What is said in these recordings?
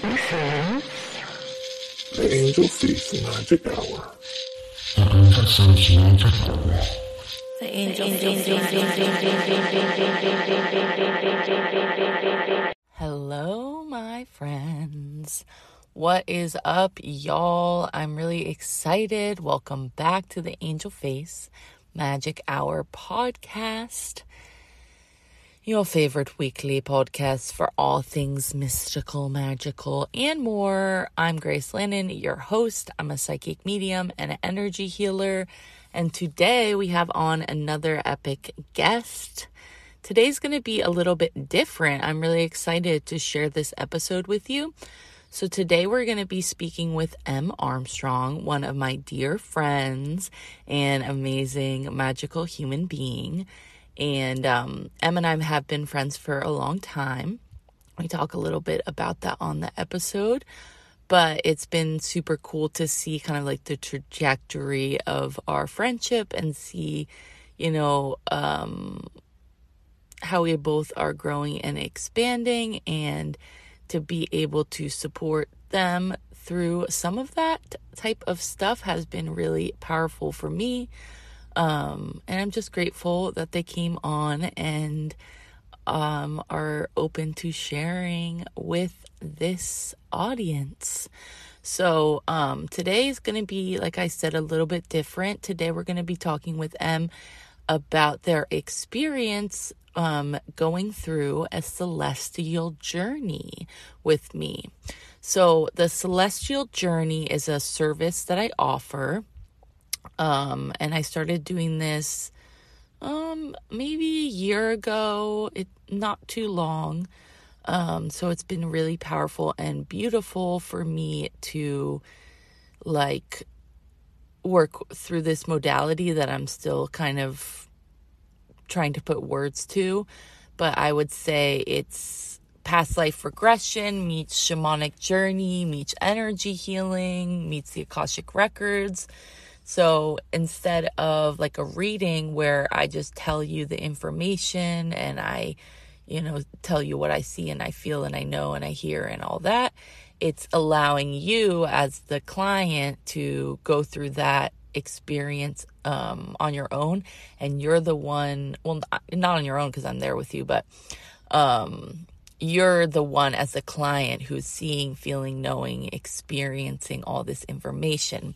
The Angel Face Magic Hour. The Angel face magic hour. Hello, my friends. What is up, y'all? I'm really excited. Welcome back to the Angel Face Magic Hour podcast your favorite weekly podcast for all things mystical, magical, and more. I'm Grace Lennon, your host. I'm a psychic medium and an energy healer. And today we have on another epic guest. Today's going to be a little bit different. I'm really excited to share this episode with you. So, today we're going to be speaking with M. Armstrong, one of my dear friends and amazing magical human being. And um, Em and I have been friends for a long time. We talk a little bit about that on the episode, but it's been super cool to see kind of like the trajectory of our friendship and see, you know, um, how we both are growing and expanding and to be able to support them through some of that type of stuff has been really powerful for me. Um, and I'm just grateful that they came on and um, are open to sharing with this audience. So, um, today is going to be, like I said, a little bit different. Today, we're going to be talking with M about their experience um, going through a celestial journey with me. So, the celestial journey is a service that I offer um, and I started doing this um maybe a year ago, it not too long. Um, so it's been really powerful and beautiful for me to like work through this modality that I'm still kind of trying to put words to. But I would say it's past life regression meets shamanic journey, meets energy healing, meets the Akashic records so instead of like a reading where I just tell you the information and I, you know, tell you what I see and I feel and I know and I hear and all that, it's allowing you as the client to go through that experience um, on your own. And you're the one well not on your own because i'm there with you but um, you're the one as a client who's seeing feeling knowing experiencing all this information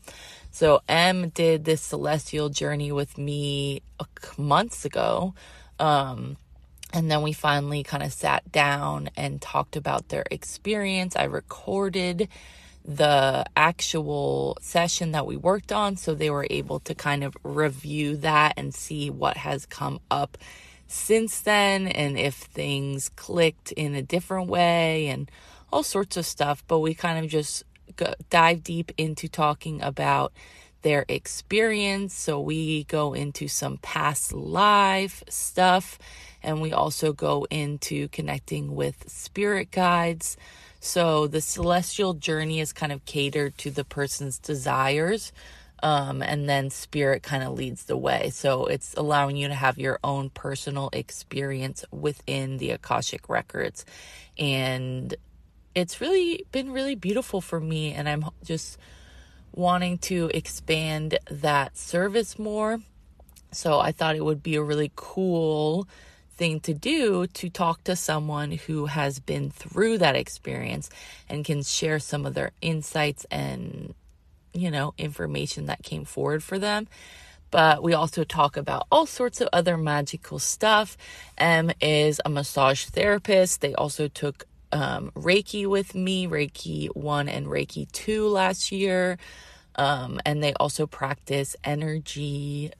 so M did this celestial journey with me months ago. Um, and then we finally kind of sat down and talked about their experience. I recorded the actual session that we worked on so they were able to kind of review that and see what has come up since then and if things clicked in a different way and all sorts of stuff. But we kind of just go, dive deep into talking about their experience. So we go into some past life stuff and we also go into connecting with spirit guides. So the celestial journey is kind of catered to the person's desires. Um, and then spirit kind of leads the way. So it's allowing you to have your own personal experience within the Akashic records. And it's really been really beautiful for me and i'm just wanting to expand that service more so i thought it would be a really cool thing to do to talk to someone who has been through that experience and can share some of their insights and you know information that came forward for them but we also talk about all sorts of other magical stuff. M is a massage therapist. They also took um, Reiki with me, Reiki 1 and Reiki 2 last year. Um, and they also practice energy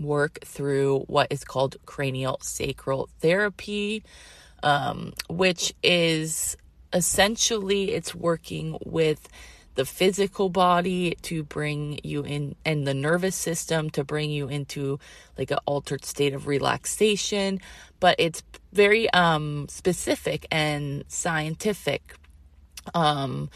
work through what is called cranial sacral therapy, um, which is essentially it's working with the physical body to bring you in and the nervous system to bring you into like an altered state of relaxation but it's very um specific and scientific um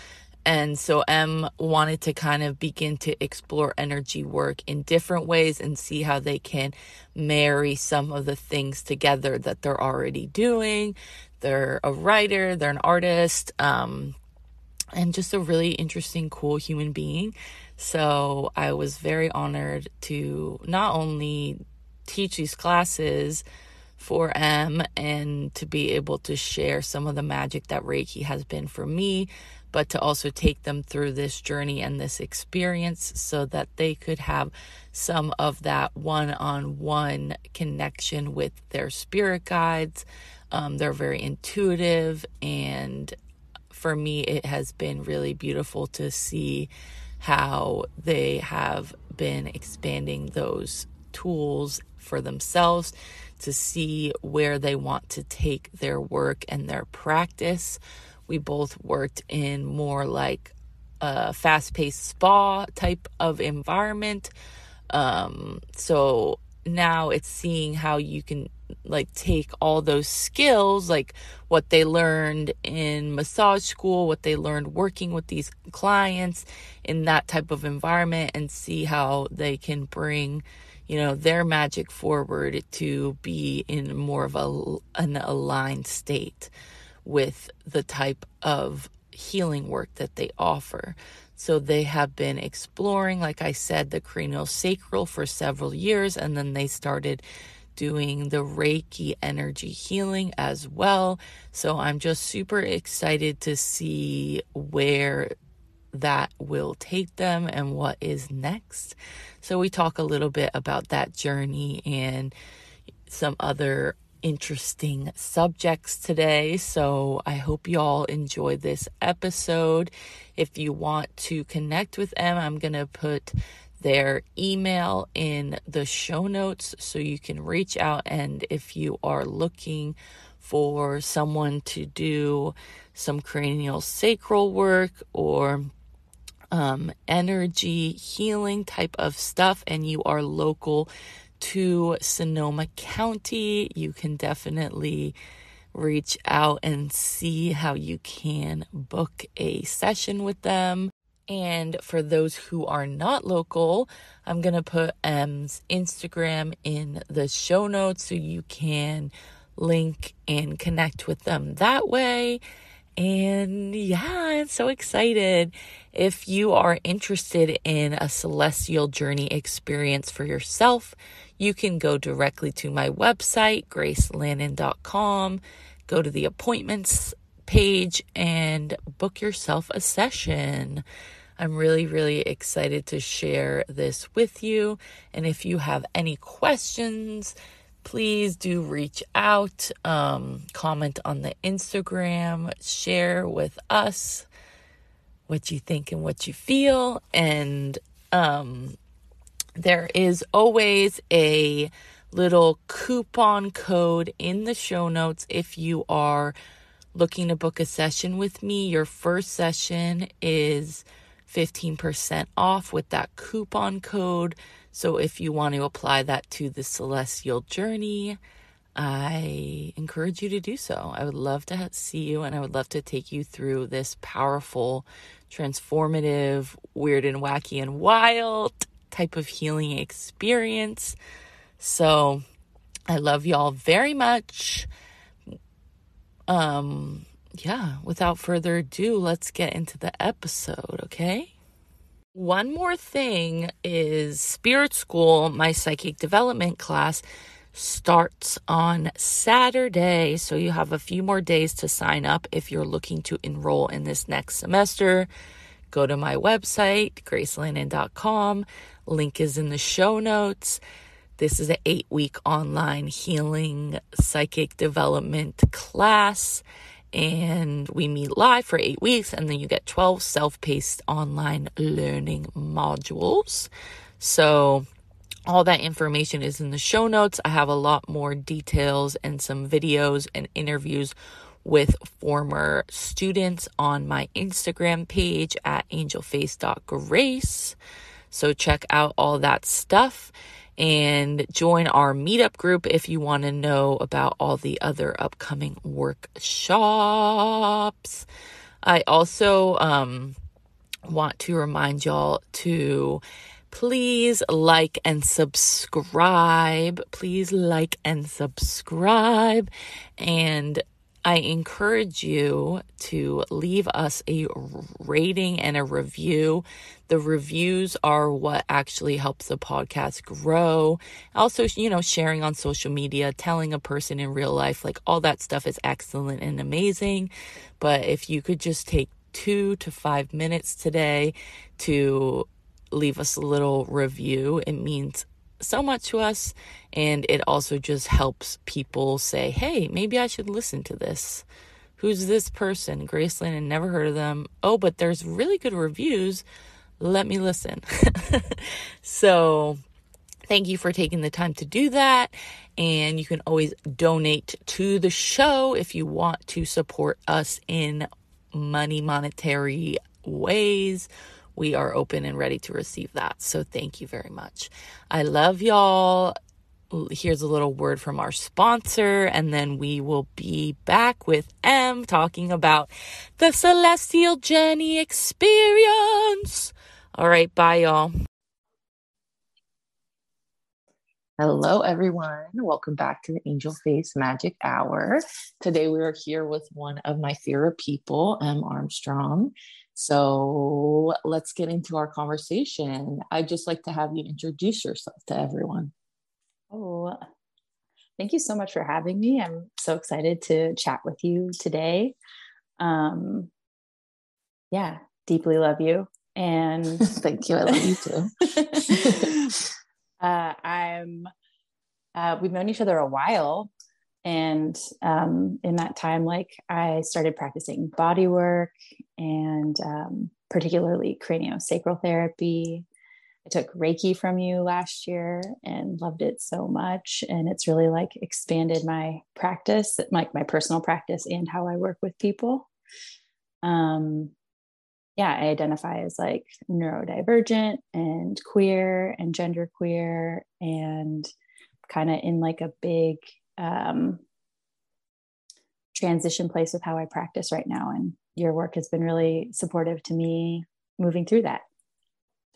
and so M wanted to kind of begin to explore energy work in different ways and see how they can marry some of the things together that they're already doing. They're a writer, they're an artist, um, and just a really interesting, cool human being. So I was very honored to not only teach these classes for M and to be able to share some of the magic that Reiki has been for me, but to also take them through this journey and this experience so that they could have some of that one on one connection with their spirit guides. Um, they're very intuitive, and for me, it has been really beautiful to see how they have been expanding those tools for themselves to see where they want to take their work and their practice. We both worked in more like a fast paced spa type of environment. Um, so now it's seeing how you can like take all those skills like what they learned in massage school what they learned working with these clients in that type of environment and see how they can bring you know their magic forward to be in more of a an aligned state with the type of healing work that they offer so they have been exploring like i said the cranial sacral for several years and then they started doing the Reiki energy healing as well. So I'm just super excited to see where that will take them and what is next. So we talk a little bit about that journey and some other interesting subjects today. So I hope y'all enjoy this episode. If you want to connect with them, I'm going to put their email in the show notes so you can reach out. And if you are looking for someone to do some cranial sacral work or um, energy healing type of stuff, and you are local to Sonoma County, you can definitely reach out and see how you can book a session with them. And for those who are not local, I'm going to put M's Instagram in the show notes so you can link and connect with them that way. And yeah, I'm so excited. If you are interested in a celestial journey experience for yourself, you can go directly to my website, gracelannon.com, go to the appointments page, and book yourself a session. I'm really, really excited to share this with you. And if you have any questions, please do reach out, um, comment on the Instagram, share with us what you think and what you feel. And um, there is always a little coupon code in the show notes if you are looking to book a session with me. Your first session is 15% off with that coupon code. So if you want to apply that to the celestial journey, I encourage you to do so. I would love to see you and I would love to take you through this powerful, transformative, weird and wacky and wild type of healing experience. So I love y'all very much. Um yeah, without further ado, let's get into the episode, okay? One more thing is Spirit School, my psychic development class, starts on Saturday. So you have a few more days to sign up if you're looking to enroll in this next semester. Go to my website, gracelannon.com. Link is in the show notes. This is an eight week online healing psychic development class and we meet live for eight weeks, and then you get 12 self paced online learning modules. So, all that information is in the show notes. I have a lot more details and some videos and interviews with former students on my Instagram page at angelface.grace. So, check out all that stuff and join our meetup group if you want to know about all the other upcoming workshops. I also um, want to remind y'all to please like and subscribe. Please like and subscribe. And I encourage you to leave us a rating and a review. The reviews are what actually helps the podcast grow. Also, you know, sharing on social media, telling a person in real life, like all that stuff is excellent and amazing. But if you could just take two to five minutes today to leave us a little review, it means so much to us. And it also just helps people say, hey, maybe I should listen to this. Who's this person? Graceland and never heard of them. Oh, but there's really good reviews. Let me listen. so, thank you for taking the time to do that. And you can always donate to the show if you want to support us in money, monetary ways we are open and ready to receive that. So thank you very much. I love y'all. Here's a little word from our sponsor, and then we will be back with M talking about the Celestial Journey experience. All right, bye, y'all. Hello, everyone. Welcome back to the Angel Face Magic Hour. Today, we are here with one of my favorite people, M. Armstrong. So let's get into our conversation. I'd just like to have you introduce yourself to everyone. Oh, thank you so much for having me. I'm so excited to chat with you today. Um, yeah, deeply love you. And thank you. I love you too. uh, I'm, uh, we've known each other a while and um, in that time like i started practicing body work and um, particularly craniosacral therapy. I took reiki from you last year and loved it so much. And it's really like expanded my practice like my personal practice and how i work with people. Um, yeah i identify as like neurodivergent and queer and gender queer and kind of in like a big um, transition place with how I practice right now. And your work has been really supportive to me moving through that.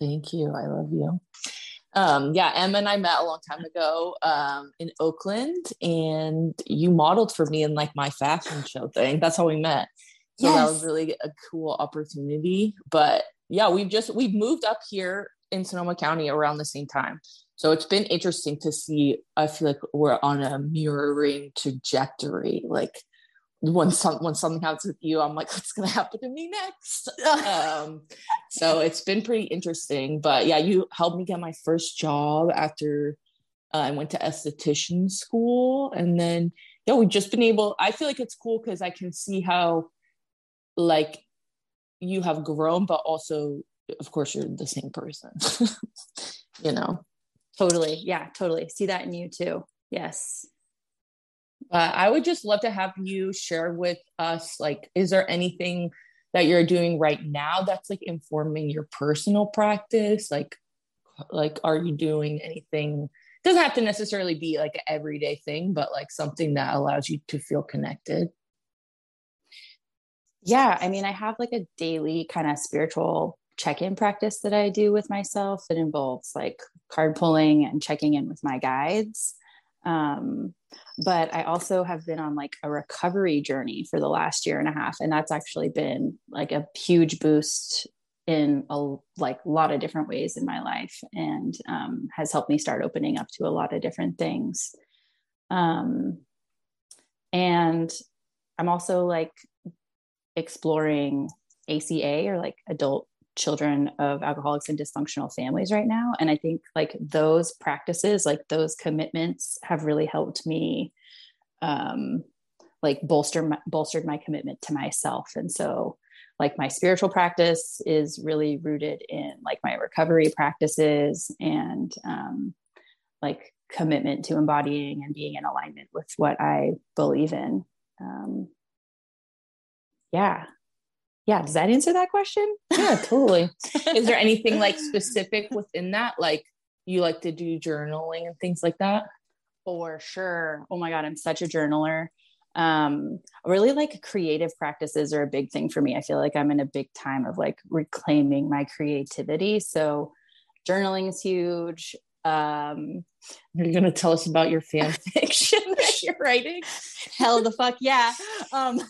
Thank you. I love you. Um, yeah, Emma and I met a long time ago um, in Oakland, and you modeled for me in like my fashion show thing. That's how we met. So yes. that was really a cool opportunity. But yeah, we've just we've moved up here in Sonoma County around the same time. So it's been interesting to see. I feel like we're on a mirroring trajectory. Like when some when something happens with you, I'm like, what's gonna happen to me next? um, so it's been pretty interesting. But yeah, you helped me get my first job after uh, I went to esthetician school, and then yeah, we've just been able. I feel like it's cool because I can see how like you have grown, but also, of course, you're the same person. you know. Totally. Yeah, totally. See that in you too. Yes. But I would just love to have you share with us like, is there anything that you're doing right now that's like informing your personal practice? Like, like, are you doing anything? Doesn't have to necessarily be like an everyday thing, but like something that allows you to feel connected. Yeah, I mean, I have like a daily kind of spiritual check-in practice that I do with myself that involves like card pulling and checking in with my guides. Um, but I also have been on like a recovery journey for the last year and a half, and that's actually been like a huge boost in a like a lot of different ways in my life, and um, has helped me start opening up to a lot of different things. Um, and I'm also like exploring ACA or like adult children of alcoholics and dysfunctional families right now. And i think like those practices like those commitments have really helped me um like bolster my, bolstered my commitment to myself. And so like my spiritual practice is really rooted in like my recovery practices and um like commitment to embodying and being in alignment with what i believe in. Um yeah yeah does that answer that question? Yeah totally. Is there anything like specific within that? Like you like to do journaling and things like that? For sure. Oh my god i'm such a journaler. Um really like creative practices are a big thing for me. I feel like i'm in a big time of like reclaiming my creativity. So journaling is huge. Um, Are you going to tell us about your fan fiction that you're writing? Hell the fuck yeah. Um,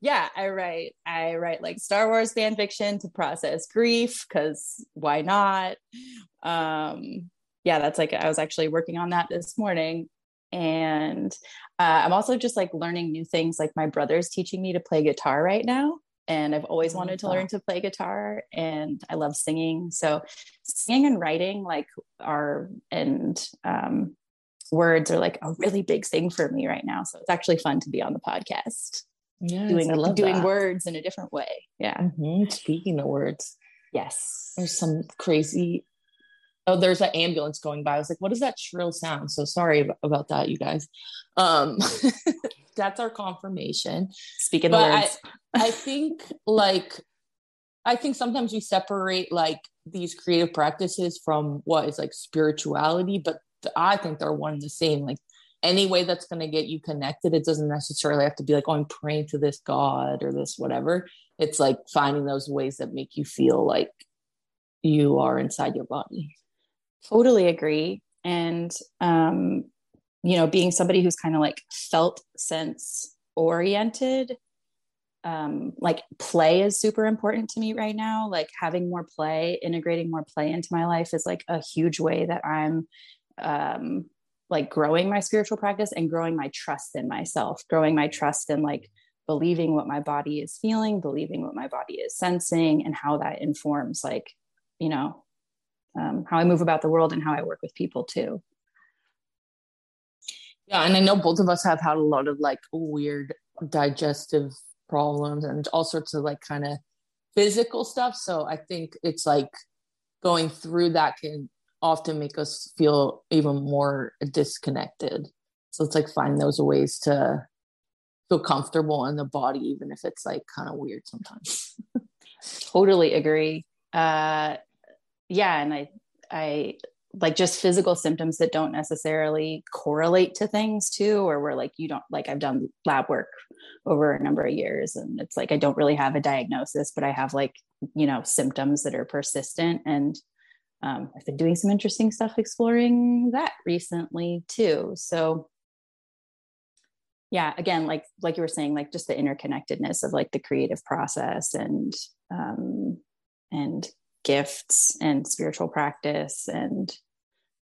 yeah, I write. I write like Star Wars fan fiction to process grief because why not? Um, yeah, that's like I was actually working on that this morning, and uh, I'm also just like learning new things. Like my brother's teaching me to play guitar right now, and I've always wanted to learn to play guitar, and I love singing. So singing and writing like are and um, words are like a really big thing for me right now. So it's actually fun to be on the podcast. Yeah, doing doing that. words in a different way. Yeah. Mm-hmm. Speaking of words, yes, there's some crazy. Oh, there's an ambulance going by. I was like, "What is that shrill sound?" So sorry about that, you guys. Um, that's our confirmation. Speaking of words, I, I think like I think sometimes we separate like these creative practices from what is like spirituality, but I think they're one and the same. Like any way that's going to get you connected it doesn't necessarily have to be like oh i'm praying to this god or this whatever. It's like finding those ways that make you feel like you are inside your body. Totally agree. And um you know being somebody who's kind of like felt sense oriented um like play is super important to me right now. Like having more play integrating more play into my life is like a huge way that i'm um like growing my spiritual practice and growing my trust in myself, growing my trust in like believing what my body is feeling, believing what my body is sensing, and how that informs like, you know, um, how I move about the world and how I work with people too. Yeah, and I know both of us have had a lot of like weird digestive problems and all sorts of like kind of physical stuff. So I think it's like going through that can often make us feel even more disconnected. So it's like find those ways to feel comfortable in the body, even if it's like kind of weird sometimes. totally agree. Uh, yeah, and I, I like just physical symptoms that don't necessarily correlate to things too, or where like you don't like I've done lab work over a number of years, and it's like I don't really have a diagnosis, but I have like you know symptoms that are persistent and um, I've been doing some interesting stuff exploring that recently too. So yeah, again, like like you were saying, like just the interconnectedness of like the creative process and um, and gifts and spiritual practice and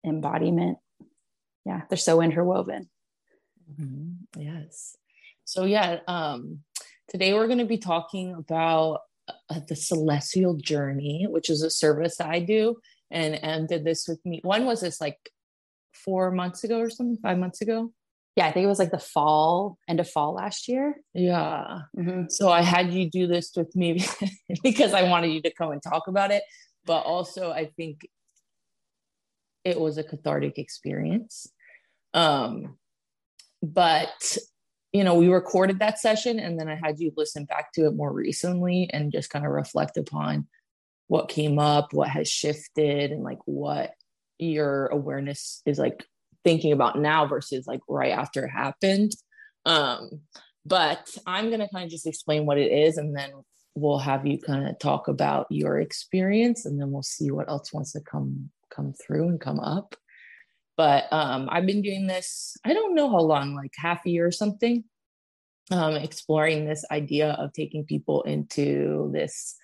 embodiment. Yeah, they're so interwoven. Mm-hmm. Yes. So yeah, um, today we're going to be talking about uh, the celestial journey, which is a service I do and and did this with me. One was this like four months ago or something, five months ago. Yeah, I think it was like the fall, end of fall last year. Yeah. Mm-hmm. So I had you do this with me because I wanted you to come and talk about it, but also I think it was a cathartic experience. Um, but you know, we recorded that session and then I had you listen back to it more recently and just kind of reflect upon what came up, what has shifted, and like what your awareness is like thinking about now versus like right after it happened. Um, but I'm gonna kind of just explain what it is, and then we'll have you kind of talk about your experience, and then we'll see what else wants to come come through and come up. But um, I've been doing this. I don't know how long, like half a year or something. Um, exploring this idea of taking people into this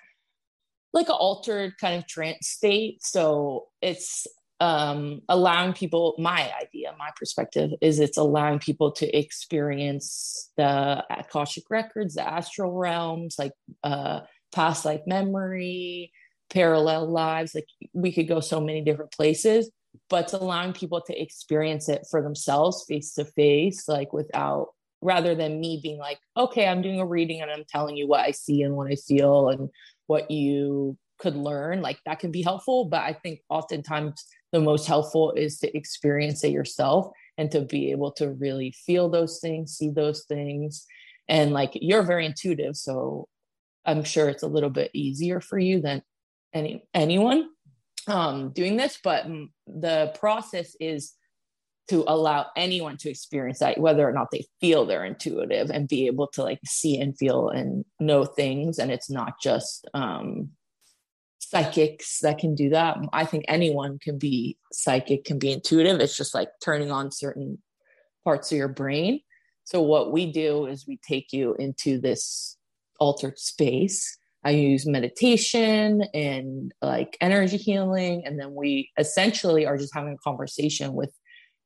like an altered kind of trance state. So it's um, allowing people, my idea, my perspective is it's allowing people to experience the Akashic records, the astral realms, like uh, past life memory, parallel lives. Like we could go so many different places, but it's allowing people to experience it for themselves face to face, like without rather than me being like, okay, I'm doing a reading and I'm telling you what I see and what I feel and what you could learn like that can be helpful but i think oftentimes the most helpful is to experience it yourself and to be able to really feel those things see those things. And like you're very intuitive so i'm sure it's a little bit easier for you than any anyone um doing this but the process is to allow anyone to experience that whether or not they feel they're intuitive and be able to like see and feel and know things and it's not just um psychics that can do that. I think anyone can be psychic, can be intuitive. It's just like turning on certain parts of your brain. So, what we do is we take you into this altered space. I use meditation and like energy healing. And then we essentially are just having a conversation with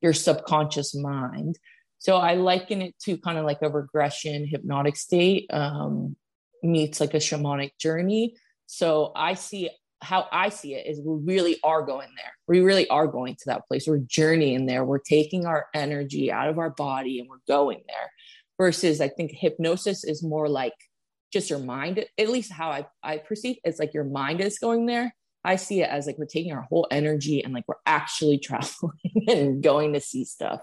your subconscious mind. So, I liken it to kind of like a regression hypnotic state um, meets like a shamanic journey so I see how I see it is we really are going there. We really are going to that place. We're journeying there. We're taking our energy out of our body and we're going there. Versus, I think hypnosis is more like just your mind, at least how I, I perceive it's like your mind is going there. I see it as like we're taking our whole energy and like we're actually traveling and going to see stuff.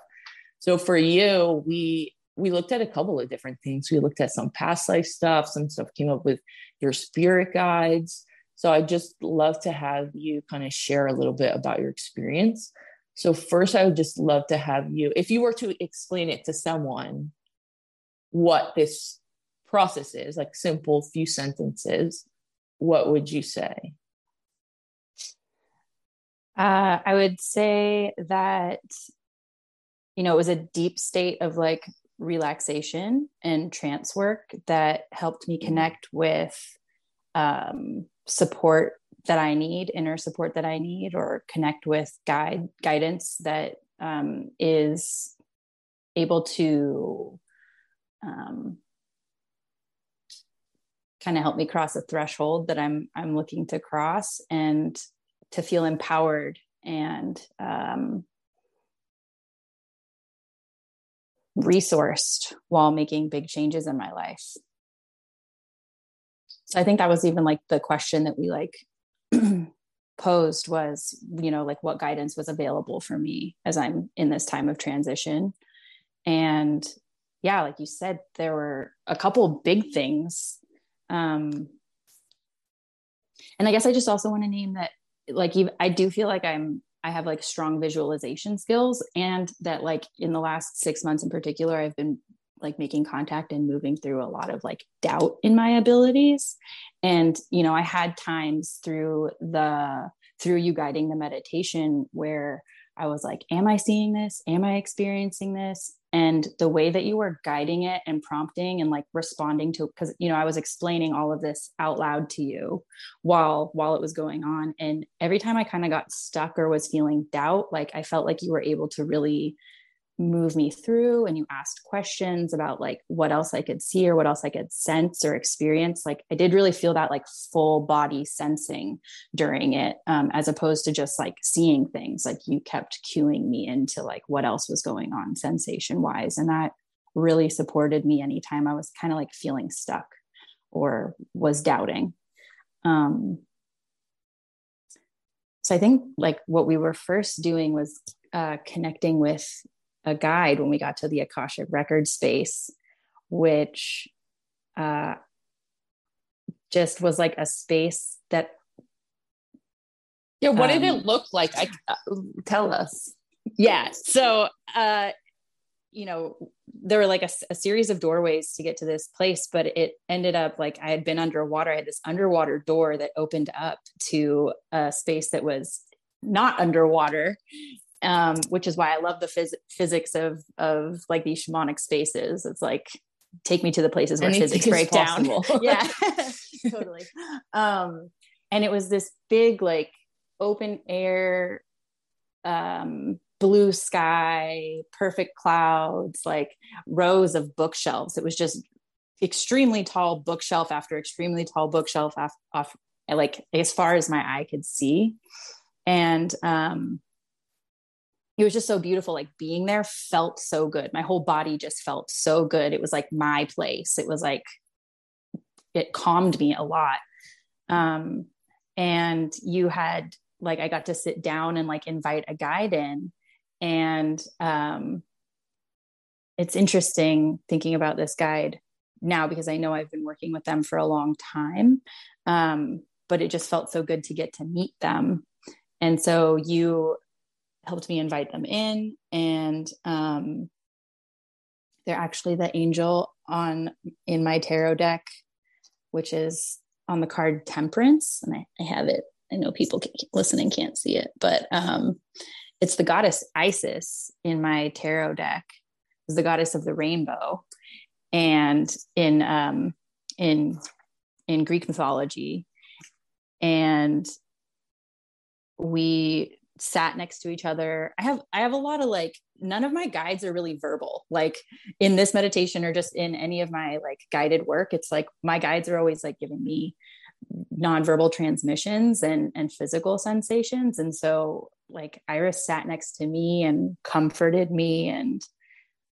So for you, we we looked at a couple of different things. We looked at some past life stuff, some stuff came up with your spirit guides. So I just love to have you kind of share a little bit about your experience. So first I would just love to have you if you were to explain it to someone what this process is, like simple few sentences, what would you say? Uh, I would say that, you know, it was a deep state of like relaxation and trance work that helped me connect with um, support that I need, inner support that I need, or connect with guide guidance that um, is able to um, kind of help me cross a threshold that I'm I'm looking to cross. And to feel empowered and um, resourced while making big changes in my life. So I think that was even like the question that we like posed was, you know, like what guidance was available for me as I'm in this time of transition. And yeah, like you said, there were a couple big things. Um, and I guess I just also want to name that, like, I do feel like I'm I have like strong visualization skills and that like in the last 6 months in particular I've been like making contact and moving through a lot of like doubt in my abilities. And you know I had times through the through you guiding the meditation where I was like am I seeing this? Am I experiencing this? And the way that you were guiding it and prompting and like responding to because you know i was explaining all of this out loud to you while while it was going on. And every time i kind of got stuck or was feeling doubt like i felt like you were able to really move me through and you asked questions about like what else I could see or what else I could sense or experience. Like I did really feel that like full body sensing during it, um, as opposed to just like seeing things. Like you kept cueing me into like what else was going on sensation wise. And that really supported me anytime I was kind of like feeling stuck or was doubting. Um, so I think like what we were first doing was uh, connecting with a guide when we got to the Akashic record space, which uh, just was like a space that. Yeah, what um, did it um, look like? I uh, tell us. Yeah, so uh, you know, there were like a, a, series of doorways to get to this place, but it ended up like I had been underwater. I had this underwater door that opened up to a space that was not underwater um, which is why I love the phys- physics of of like these shamanic spaces. It's like take me to the places where Anything physics break down. yeah, totally. Um, and it was this big like open air, um, blue sky, perfect clouds, like rows of bookshelves. It was just extremely tall bookshelf after extremely tall bookshelf off, off like as far as my eye could see and um it was just so beautiful like being there felt so good. My whole body just felt so good. It was like my place. It was like it calmed me a lot. Um and you had like i got to sit down and like invite a guide in. And um it's interesting thinking about this guide now because i know i've been working with them for a long time. Um but it just felt so good to get to meet them. And so you helped me invite them in and um, they're actually the angel on in my tarot deck which is on the card Temperance, and I, I have it. I know people can, listening can't see it, but um, it's the goddess Iris in my tarot deck. Is the goddess of the rainbow, and in um, in in Greek mythology, and we sat next to each other. I have I have a lot of like none of my guides are really verbal. Like in this meditation or just in any of my like guided work, it's like my guides are always like giving me nonverbal transmissions and and physical sensations. And so like Iris sat next to me and comforted me and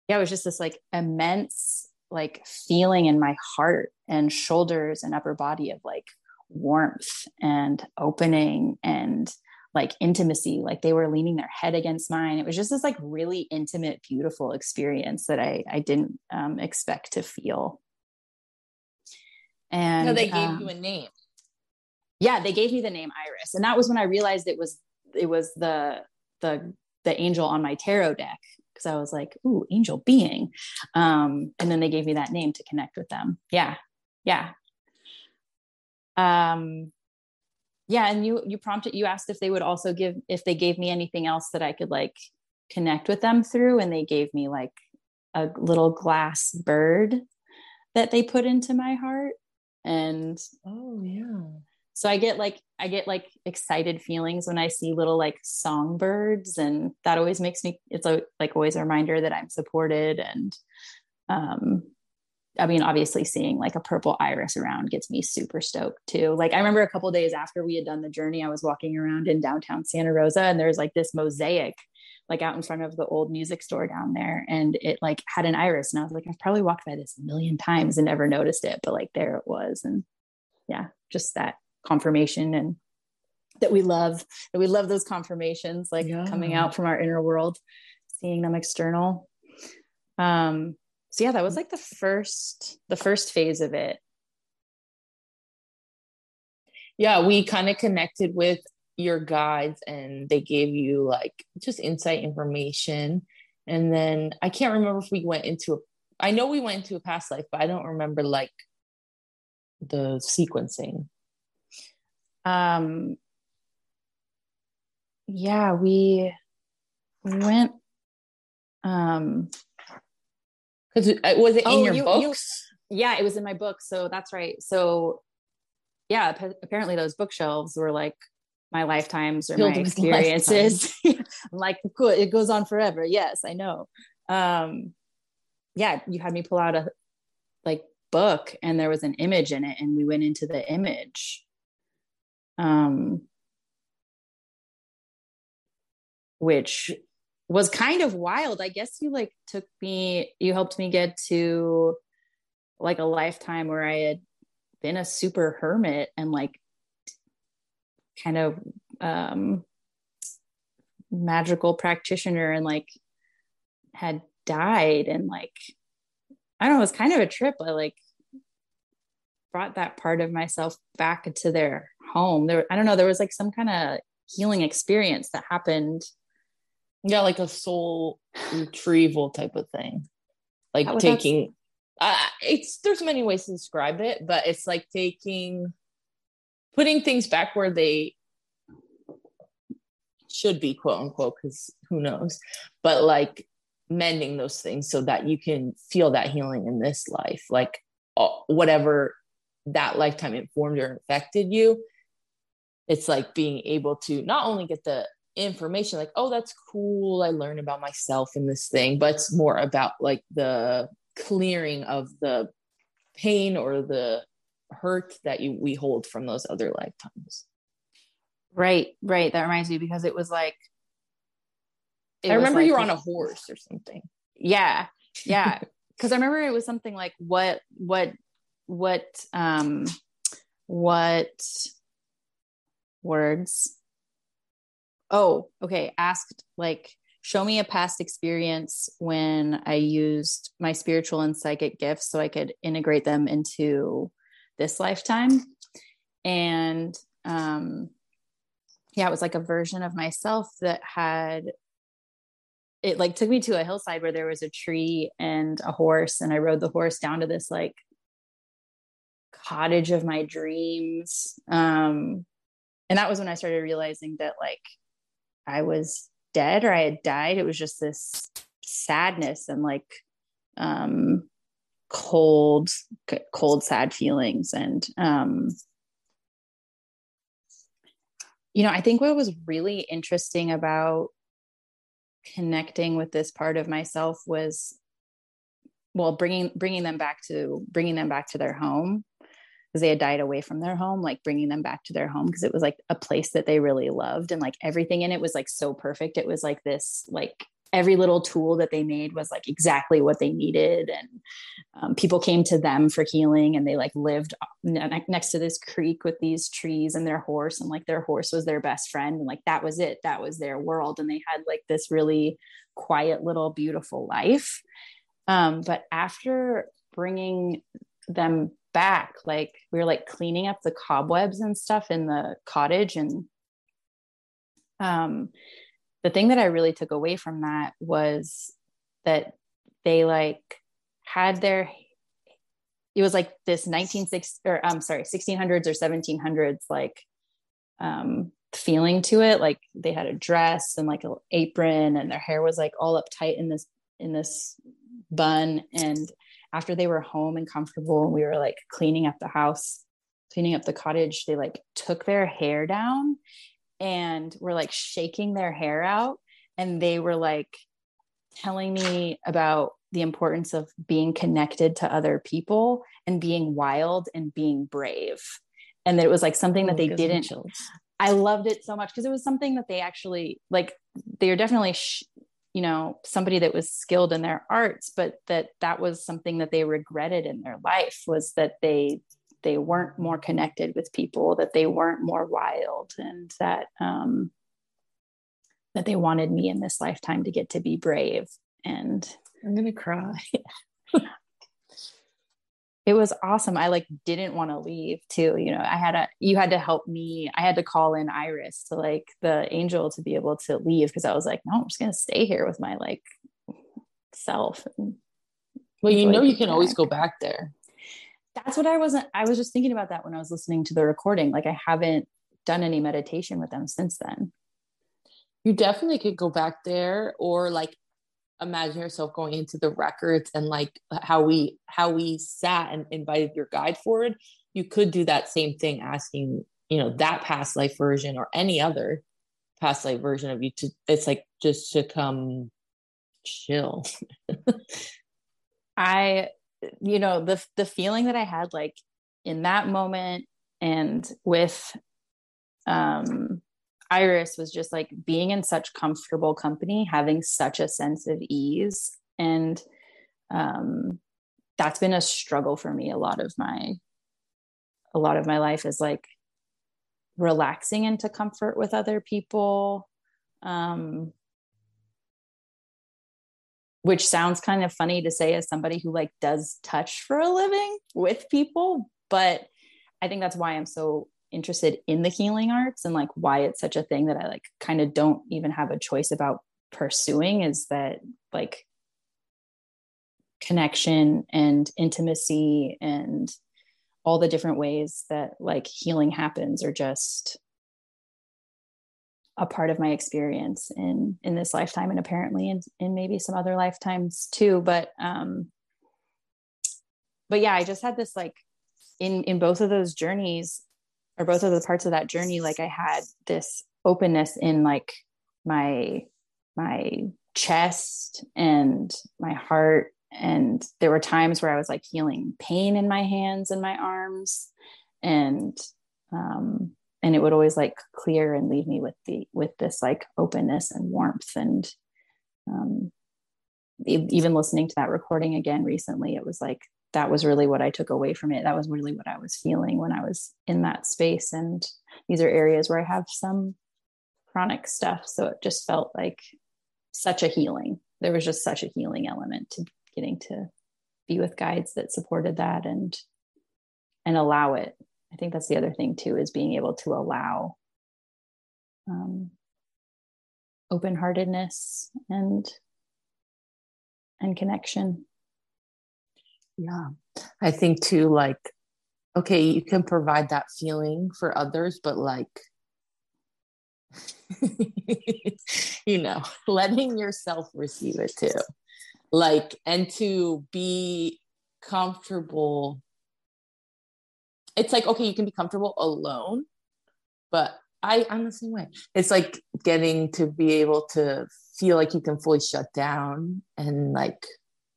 yeah, it was just this like immense like feeling in my heart and shoulders and upper body of like warmth and opening and like intimacy like they were leaning their head against mine. It was just this like really intimate beautiful experience that i i didn't um, expect to feel. And no, they gave um, you a name. Yeah they gave me the name iris. And that was when i realized it was it was the the the angel on my tarot deck because i was like ooh angel being. Um and then they gave me that name to connect with them. Yeah. Yeah. Um yeah and you you prompted you asked if they would also give if they gave me anything else that i could like connect with them through and they gave me like a little glass bird that they put into my heart and oh yeah. so i get like i get like excited feelings when i see little like songbirds and that always makes me it's a, like always a reminder that i'm supported and um I mean, obviously seeing like a purple iris around gets me super stoked too. Like I remember a couple days after we had done the journey, I was walking around in downtown Santa Rosa and there's like this mosaic like out in front of the old music store down there and it like had an iris and I was like I've probably walked by this a million times and never noticed it but like there it was and yeah just that confirmation and that we love that we love those confirmations like yeah. coming out from our inner world seeing them external um so yeah that was like the first the first phase of it. Yeah we kind of connected with your guides and they gave you like just insight information. And then i can't remember if we went into a i know we went into a past life but i don't remember like the sequencing. Um yeah we went um because was it oh, in your you, books? You, yeah, it was in my book. So that's right. So yeah, p- apparently those bookshelves were like my lifetimes or my experiences. like, cool, it goes on forever. Yes, I know. Um, yeah, you had me pull out a like book and there was an image in it and we went into the image. Um, which was kind of wild. I guess you like took me, you helped me get to like a lifetime where I had been a super hermit and like kind of um magical practitioner and like had died and like I don't know, it was kind of a trip. I like brought that part of myself back to their home. There I don't know, there was like some kind of healing experience that happened yeah, like a soul retrieval type of thing. Like taking uh, it's there's many ways to describe it, but it's like taking putting things back where they should be quote unquote because who knows but like mending those things so that you can feel that healing in this life like uh, whatever that lifetime informed or affected you it's like being able to not only get the information like oh that's cool i learned about myself in this thing but it's more about like the clearing of the pain or the hurt that you we hold from those other lifetimes. Right right that reminds me because it was like it i remember like, you were on a horse or something. Yeah yeah because i remember it was something like what what what um what words oh, okay, asked like, show me a past experience when I used my spiritual and psychic gifts so I could integrate them into this lifetime. And um, yeah, it was like a version of myself that had it like took me to a hillside where there was a tree and a horse and i rode the horse down to this like cottage of my dreams um and that was when i started realizing that like i was dead or i had died it was just this sadness and like um cold cold sad feelings. And um you know i think what was really interesting about connecting with this part of myself was well bringing bringing them back to bringing them back to their home because they had died away from their home like bringing them back to their home because it was like a place that they really loved and like everything in it was like so perfect. It was like this like every little tool that they made was like exactly what they needed and um, people came to them for healing and they like lived next to this creek with these trees and their horse and like their horse was their best friend and like that was it. That was their world and they had like this really quiet little beautiful life. Um, but after bringing them back like we were like cleaning up the cobwebs and stuff in the cottage and um the thing that I really took away from that was that they like had their it was like this 1960 or I'm sorry 1600s or 1700s like um feeling to it. Like they had a dress and like an apron and their hair was like all uptight in this in this bun and after they were home and comfortable and we were like cleaning up the house cleaning up the cottage they like took their hair down and were like shaking their hair out. And they were like telling me about the importance of being connected to other people and being wild and being brave. And that it was like something that oh, they didn't i loved it so much because it was something that they actually like they are definitely sh- you know somebody that was skilled in their arts but that that was something that they regretted in their life was that they they weren't more connected with people, that they weren't more wild, and that um, that they wanted me in this lifetime to get to be brave. And I'm gonna cry. it was awesome. I like didn't want to leave too. You know, I had a you had to help me. I had to call in Iris to like the angel to be able to leave because I was like, no, I'm just gonna stay here with my like self. well, you know, you can back. always go back there that's what I wasn't, I was just thinking about that when I was listening to the recording. Like I haven't done any meditation with them since then. You definitely could go back there or like imagine yourself going into the records and like how we how we sat and invited your guide forward you could do that same thing asking you know that past life version or any other past life version of you to it's like just to come chill. I you know the the feeling that i had like in that moment and with um iris was just like being in such comfortable company having such a sense of ease and um that's been a struggle for me a lot of my a lot of my life is like relaxing into comfort with other people um which sounds kind of funny to say as somebody who like does touch for a living with people but i think that's why i'm so interested in the healing arts and like why it's such a thing that i like kind of don't even have a choice about pursuing is that like connection and intimacy and all the different ways that like healing happens are just a part of my experience in in this lifetime and apparently in, in maybe some other lifetimes too. But um but yeah i just had this like in in both of those journeys or both of the parts of that journey like i had this openness in like my my chest and my heart. And there were times where i was like feeling pain in my hands and my arms. And um and it would always like clear and leave me with the with this like openness and warmth. And um, even listening to that recording again recently it was like that was really what i took away from it. That was really what i was feeling when i was in that space. And these are areas where i have some chronic stuff. So it just felt like such a healing. There was just such a healing element to getting to be with guides that supported that and and allow it. I think that's the other thing too is being able to allow um, open heartedness and and connection. Yeah, I think too. Like okay, you can provide that feeling for others, but like, you know, letting yourself receive it too. Like, and to be comfortable. It's like, okay, you can be comfortable alone, but I, I'm the same way. It's like getting to be able to feel like you can fully shut down and like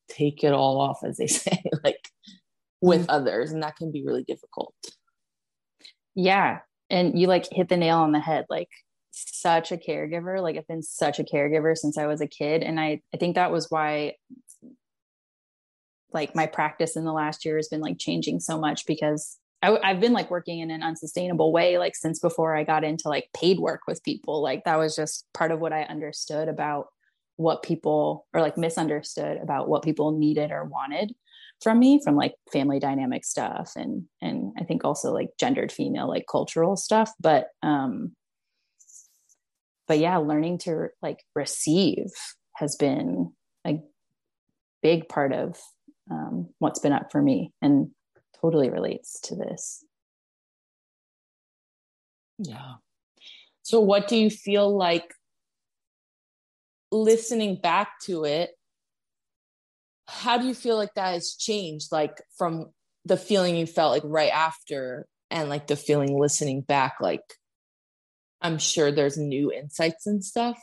take it all off, as they say, like with mm-hmm. others. And that can be really difficult. Yeah. And you like hit the nail on the head. Like, such a caregiver. Like, I've been such a caregiver since I was a kid. And I, I think that was why like my practice in the last year has been like changing so much because I, have been like working in an unsustainable way like since before I got into like paid work with people. Like that was just part of what I understood about what people or like misunderstood about what people needed or wanted from me from like family dynamic stuff and and I think also like gendered female like cultural stuff but um but yeah learning to like receive has been a big part of um, what's been up for me and totally relates to this. Yeah. So, what do you feel like listening back to it? How do you feel like that has changed, like from the feeling you felt like right after and like the feeling listening back? Like, I'm sure there's new insights and stuff,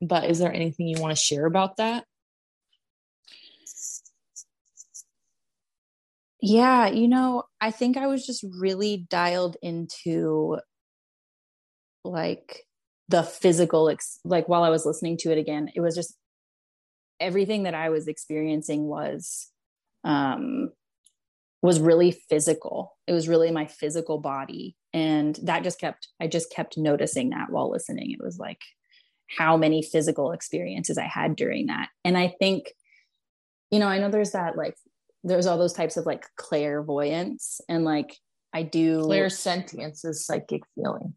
but is there anything you want to share about that? Yeah, you know, I think I was just really dialed into like the physical ex- like while I was listening to it again, it was just everything that I was experiencing was um was really physical. It was really my physical body and that just kept I just kept noticing that while listening. It was like how many physical experiences I had during that. And I think you know, I know there's that like there's all those types of like clairvoyance and like I do clairsentience is psychic feeling.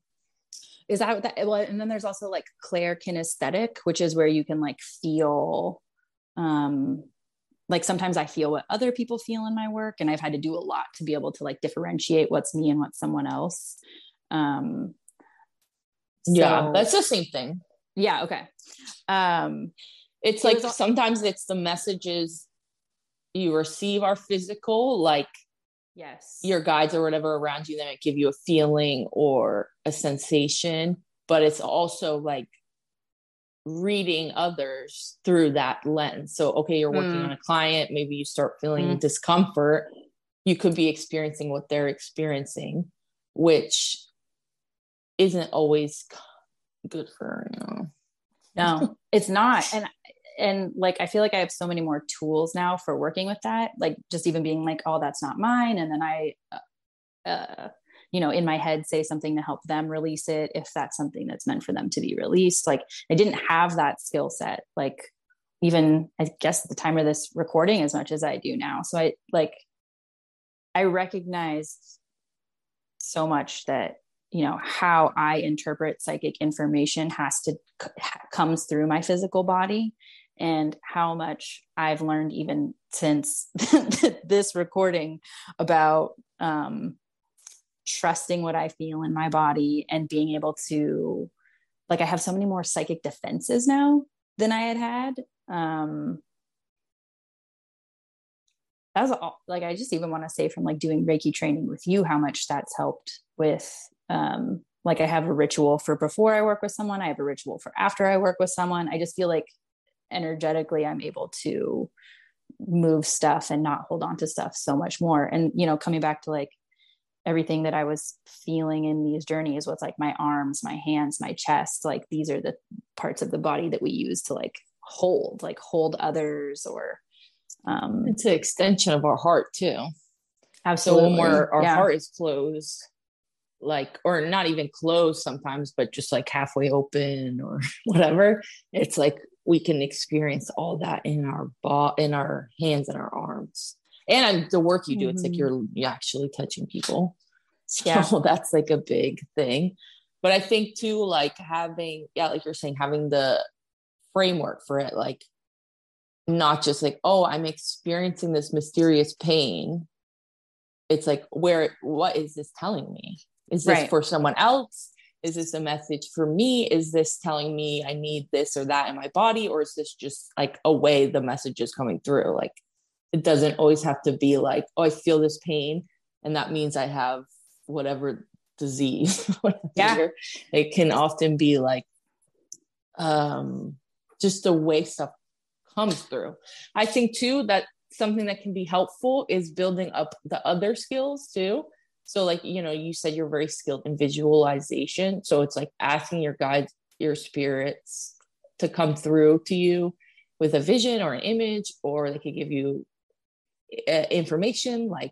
Is that that well, and then there's also like clair kinesthetic, which is where you can like feel um like sometimes I feel what other people feel in my work, and I've had to do a lot to be able to like differentiate what's me and what's someone else. Um so, yeah, that's the same thing. Yeah, okay. Um it's like sometimes it's the messages you receive are physical, like yes, your guides or whatever around you that might give you a feeling or a sensation, but it's also like reading others through that lens. So, okay, you're working mm. on a client, maybe you start feeling mm. discomfort. You could be experiencing what they're experiencing, which isn't always good for you know. No, it's not. And and like i feel like i have so many more tools now for working with that like just even being like oh that's not mine and then i uh, uh, you know in my head say something to help them release it if that's something that's meant for them to be released like i didn't have that skill set like even i guess at the time of this recording as much as i do now so i like i recognized so much that you know how i interpret psychic information has to comes through my physical body and how much I've learned even since this recording about um, trusting what I feel in my body and being able to, like, I have so many more psychic defenses now than I had had. Um, that's all, like, I just even want to say from like doing Reiki training with you, how much that's helped with, um, like, I have a ritual for before I work with someone, I have a ritual for after I work with someone. I just feel like energetically i'm able to move stuff and not hold on to stuff so much more. And you know coming back to like everything that i was feeling in these journeys was like my arms my hands my chest like these are the parts of the body that we use to like hold like hold others or um it's an extension of our heart too. Absolutely so when our yeah. heart is closed like or not even closed sometimes but just like halfway open or whatever it's like we can experience all that in our bo- in our hands and our arms. And the work you do it's like mm-hmm. you're, actually touching people. So yeah. that's like a big thing. But i think too like having yeah like you're saying having the framework for it like not just like oh i'm experiencing this mysterious pain. It's like where what is this telling me is this right. for someone else? Is this a message for me? Is this telling me i need this or that in my body? Or is this just like a way the message is coming through? Like it doesn't always have to be like oh i feel this pain and that means i have whatever disease yeah. it can often be like um just the way stuff comes through. I think too that something that can be helpful is building up the other skills too so like you know you said you're very skilled in visualization. So it's like asking your guides your spirits to come through to you with a vision or an image or they could give you uh, information like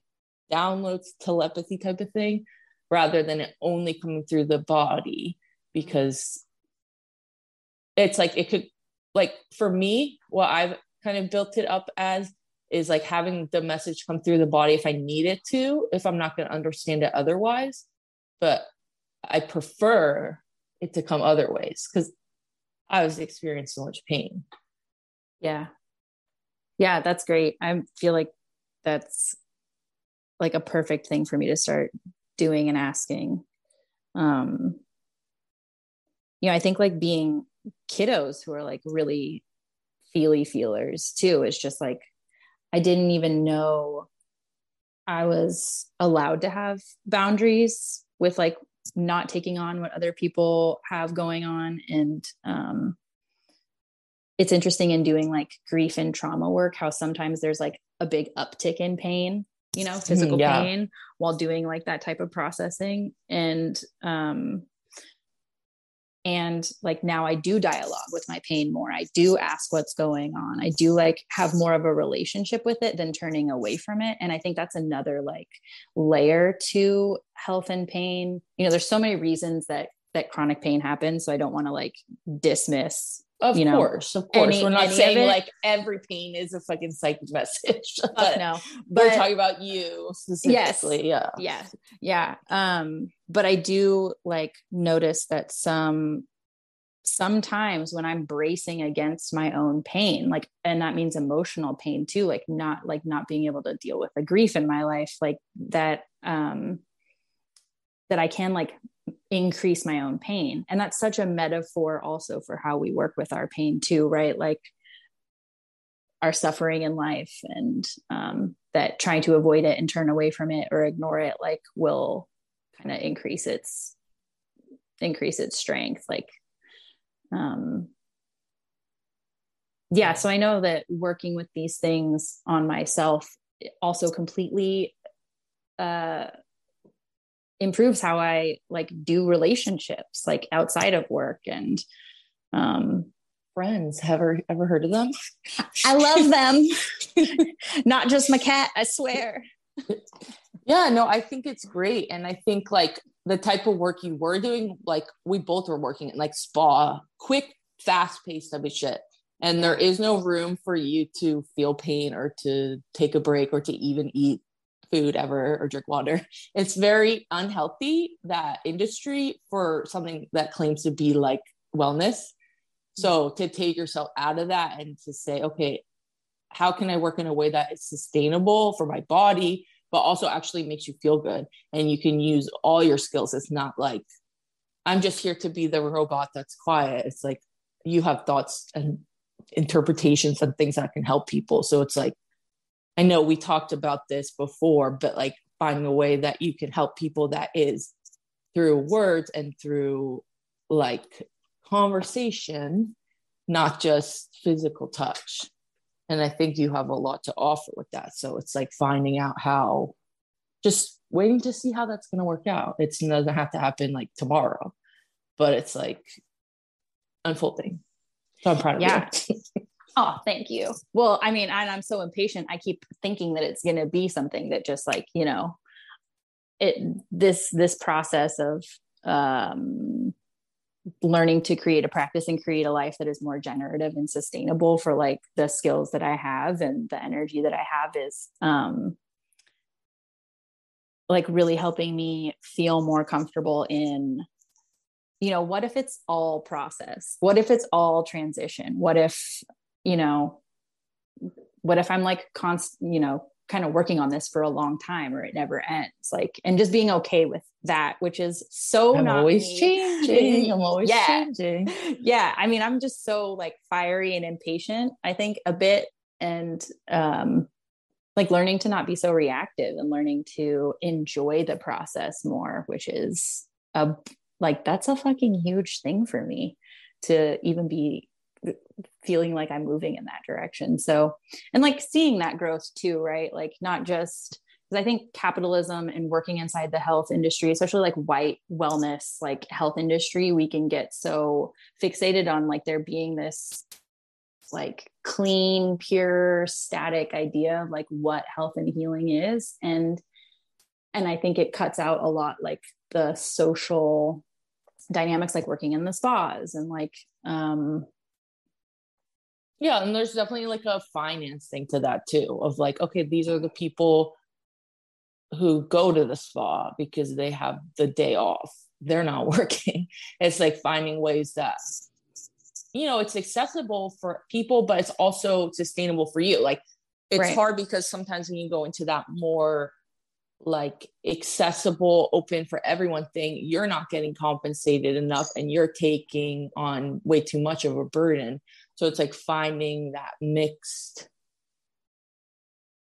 downloads telepathy type of thing rather than it only coming through the body. Because it's like it could like for me what i've kind of built it up as is like having the message come through the body if i need it to if i'm not going to understand it otherwise. But i prefer it to come other ways because i was experiencing so much pain. Yeah. Yeah that's great. I feel like that's like a perfect thing for me to start doing and asking. Um you know i think like being kiddos who are like really feely feelers too is just like i didn't even know i was allowed to have boundaries with like not taking on what other people have going on. And um it's interesting in doing like grief and trauma work how sometimes there's like a big uptick in pain you know mm-hmm, physical yeah. pain while doing like that type of processing. And um and like now i do dialogue with my pain more. I do ask what's going on. I do like have more of a relationship with it than turning away from it. And i think that's another like layer to health and pain. You know there's so many reasons that that chronic pain happens so i don't want to like dismiss of you know, course, of course. Any, we're not saying like every pain is a fucking psychic message. but no, but, we're talking about you specifically. Yes, yeah, yeah, yeah. Um, but I do like notice that some sometimes when I'm bracing against my own pain, like, and that means emotional pain too, like not like not being able to deal with the grief in my life, like that. Um, that I can like increase my own pain. And that's such a metaphor also for how we work with our pain too, right? Like our suffering in life and um, that trying to avoid it and turn away from it or ignore it like will kind of increase its increase its strength like um yeah so i know that working with these things on myself also completely uh improves how I like do relationships like outside of work and um friends. Have ever ever heard of them? I love them. Not just my cat, I swear. yeah, no, I think it's great. And I think like the type of work you were doing, like we both were working in like spa, quick, fast paced type of shit. And there is no room for you to feel pain or to take a break or to even eat food ever or drink water. It's very unhealthy, that industry, for something that claims to be like wellness. So to take yourself out of that and to say, okay, how can I work in a way that is sustainable for my body, but also actually makes you feel good? And you can use all your skills. It's not like, I'm just here to be the robot that's quiet. It's like you have thoughts and interpretations and things that can help people. So it's like I know we talked about this before, but like finding a way that you can help people that is through words and through like conversation, not just physical touch. And I think you have a lot to offer with that. So it's like finding out how, just waiting to see how that's going to work out. It doesn't have to happen like tomorrow, but it's like unfolding. So I'm proud of yeah. you. Oh, thank you. Well, I mean, and I'm so impatient. I keep thinking that it's going to be something that just like, you know, it this this process of um learning to create a practice and create a life that is more generative and sustainable for like the skills that I have and the energy that I have is um like really helping me feel more comfortable in you know what if it's all process what if it's all transition what if you know what if i'm like const you know kind of working on this for a long time or it never ends like and just being okay with that which is so I'm not always me. changing. I'm always Yeah. changing. yeah i mean i'm just so like fiery and impatient i think a bit and um like learning to not be so reactive and learning to enjoy the process more which is a like that's a fucking huge thing for me to even be feeling like i'm moving in that direction. So and like seeing that growth too right? Like not just because i think capitalism and working inside the health industry especially like white wellness like health industry we can get so fixated on like there being this like clean pure static idea of like what health and healing is. And and i think it cuts out a lot like the social dynamics like working in the spas and like um Yeah, and there's definitely like a finance thing to that too of like, okay, these are the people who go to the spa because they have the day off. They're not working. It's like finding ways that you know, it's accessible for people, but it's also sustainable for you. Like it's Right. hard because sometimes when you go into that more like accessible, open for everyone thing, you're not getting compensated enough and you're taking on way too much of a burden. So it's like finding that mixed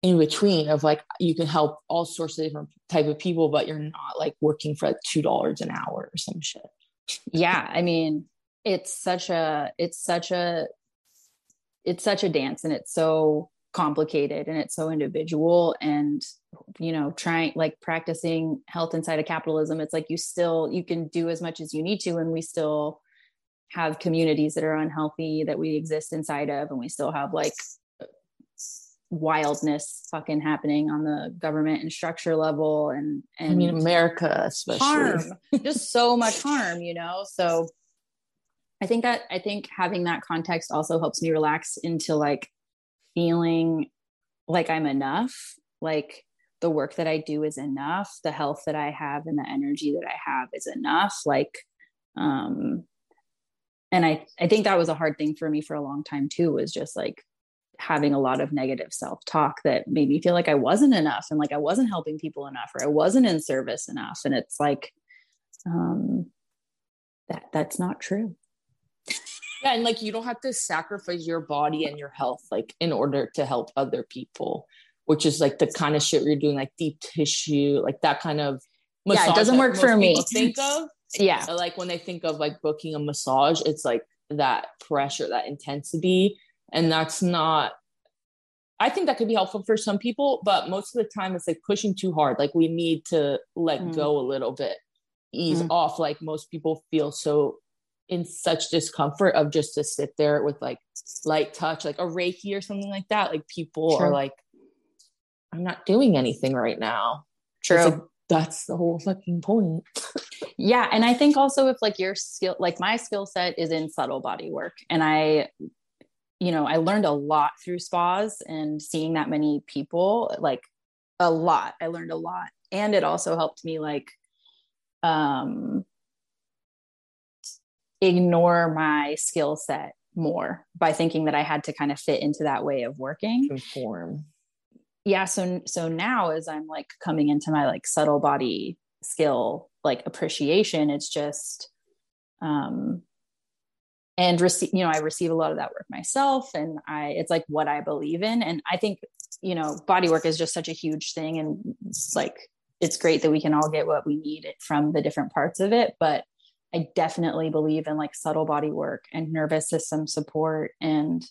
in between of like you can help all sorts of different type of people, but you're not like working for like two dollars an hour or some shit. yeah i mean it's such a it's such a it's such a dance and it's so complicated and it's so individual and you know trying like practicing health inside of capitalism it's like you still you can do as much as you need to and we still have communities that are unhealthy that we exist inside of and we still have like wildness fucking happening on the government and structure level and and I mean, America especially. harm just so much harm you know so i think that i think having that context also helps me relax into like feeling like i'm enough like the work that i do is enough the health that i have and the energy that i have is enough like um and i i think that was a hard thing for me for a long time too was just like having a lot of negative self talk that made me feel like I wasn't enough and like I wasn't helping people enough or I wasn't in service enough. And it's like, um, that that's not true. Yeah, and like you don't have to sacrifice your body and your health like in order to help other people, which is like the kind of shit you're doing like deep tissue, like that kind of Yeah, it doesn't work for me. Think of Yeah. like when they think of like booking a massage, it's like that pressure, that intensity, and that's not. I think that could be helpful for some people, but most of the time it's like pushing too hard. Like we need to let Mm. go a little bit, ease Mm. off. Like most people feel so in such discomfort of just to sit there with like light touch, like a Reiki or something like that. Like people Sure. are like, I'm not doing anything right now. True. like, that's the whole fucking point. yeah and i think also if like your skill like my skill set is in subtle body work and i you know i learned a lot through spas and seeing that many people like a lot i learned a lot and it also helped me like um ignore my skill set more by thinking that i had to kind of fit into that way of working Conform. Yeah so so now as i'm like coming into my like subtle body skill like appreciation it's just um and receive you know i receive a lot of that work myself and i it's like what i believe in. And i think you know body work is just such a huge thing and it's like it's great that we can all get what we need from the different parts of it but i definitely believe in like subtle body work and nervous system support and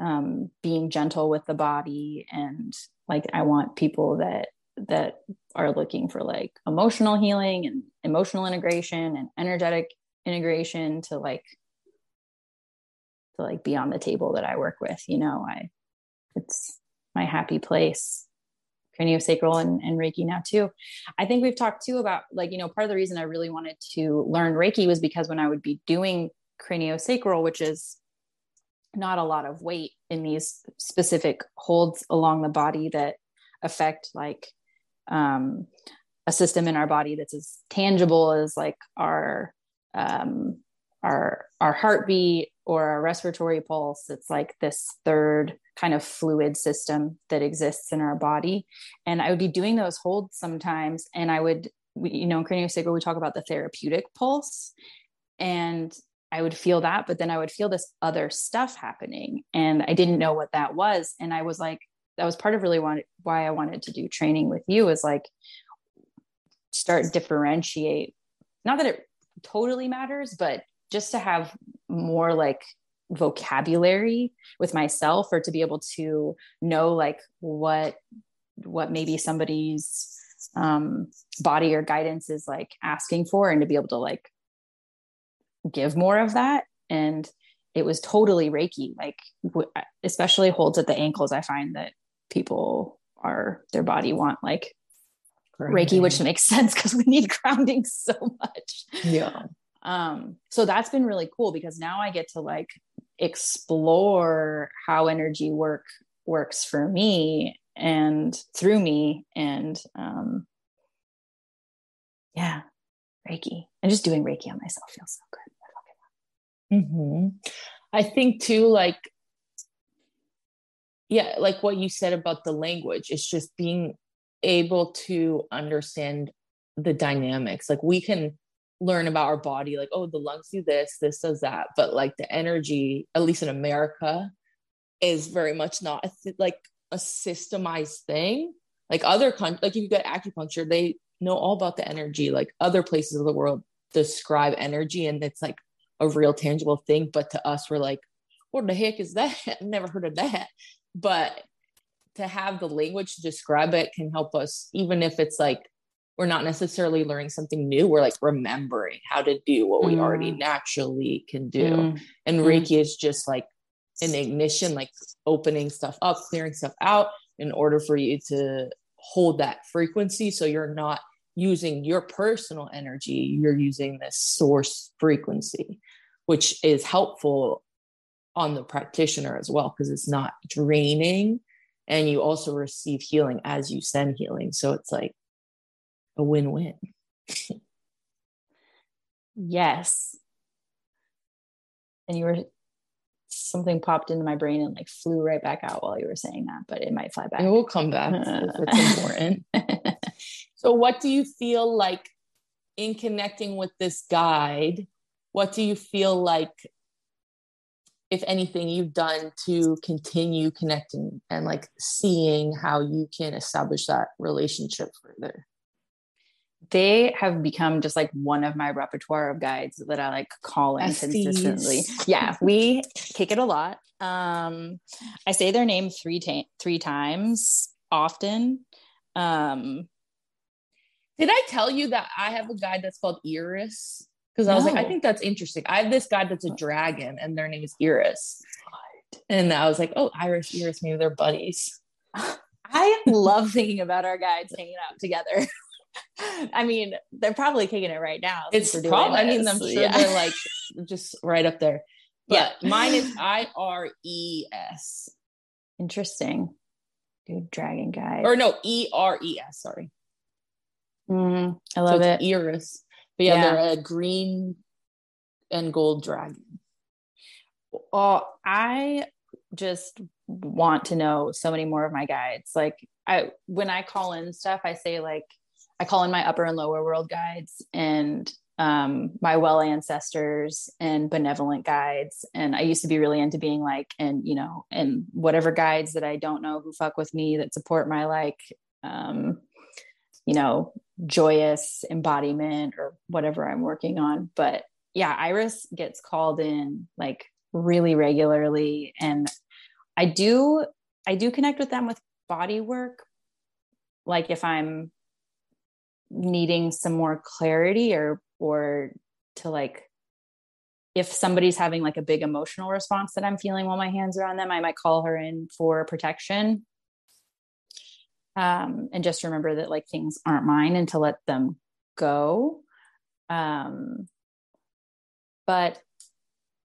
um, being gentle with the body and like i want people that that are looking for like emotional healing and emotional integration and energetic integration to like to like be on the table that i work with you know? I it's my happy place. Craniosacral and, and reiki now too. I think we've talked too about like you know part of the reason i really wanted to learn reiki was because when i would be doing craniosacral which is not a lot of weight in these specific holds along the body that affect like um, a system in our body that's as tangible as like our um, our our heartbeat or our respiratory pulse. It's like this third kind of fluid system that exists in our body. And I would be doing those holds sometimes. And I would, you know, in craniosacral, we talk about the therapeutic pulse. And I would feel that, but then I would feel this other stuff happening. And I didn't know what that was. And I was like, that was part of really why I wanted to do training with you is like start differentiate. Not that it totally matters, but just to have more like vocabulary with myself or to be able to know like what what maybe somebody's um body or guidance is like asking for and to be able to like give more of that. And it was totally reiki like especially holds at the ankles i find that people are their body want like reiki which makes sense because we need grounding so much. Yeah. Um so that's been really cool because now i get to like explore how energy work works for me and through me and um yeah reiki. And just doing reiki on myself feels so good mm-hmm. i think too like yeah like what you said about the language it's just being able to understand the dynamics. Like we can learn about our body like oh the lungs do this this does that but like the energy at least in america is very much not a th- like a systemized thing. Like other countries like if you get acupuncture they know all about the energy. Like other places of the world describe energy and it's like a real tangible thing but to us we're like what the heck is that i've never heard of that but to have the language to describe it can help us even if it's like we're not necessarily learning something new we're like remembering how to do what we already mm. naturally can do mm. and mm. reiki is just like an ignition like opening stuff up clearing stuff out in order for you to hold that frequency so you're not using your personal energy you're using this source frequency which is helpful on the practitioner as well because it's not draining and you also receive healing as you send healing so it's like a win-win. yes. And you were something popped into my brain and like flew right back out while you were saying that, but it might fly back. It will come back if it's important. so what do you feel like in connecting with this guide? What do you feel like if anything you've done to continue connecting and like seeing how you can establish that relationship further they have become just like one of my repertoire of guides that I like call in consistently. Yeah, we kick it a lot. Um, I say their name three ta- three times often. Um, Did I tell you that I have a guide that's called Iris? Because I was no. like, I think that's interesting. I have this guide that's a dragon, and their name is Iris. And I was like, oh, Iris, Iris, maybe they're buddies. I love thinking about our guides hanging out together. I mean, they're probably kicking it right now. It's probably, I mean, I'm sure yeah. they're like just right up there. But yeah. mine is I R E S. Interesting. Dude, dragon guy. Or no, E R E S, sorry. Mm, I love so it. Iris. But yeah, yeah, they're a green and gold dragon. Well, I just want to know so many more of my guides. Like I when I call in stuff, I say like I call in my upper and lower world guides and um, my well ancestors and benevolent guides. And I used to be really into being like, and you know, and whatever guides that I don't know who fuck with me that support my like, um, you know, joyous embodiment or whatever I'm working on. But yeah, Iris gets called in like really regularly. And I do, I do connect with them with body work. Like if I'm needing some more clarity or or to like if somebody's having like a big emotional response that I'm feeling while my hands are on them, I might call her in for protection. Um, and just remember that like things aren't mine and to let them go. Um, but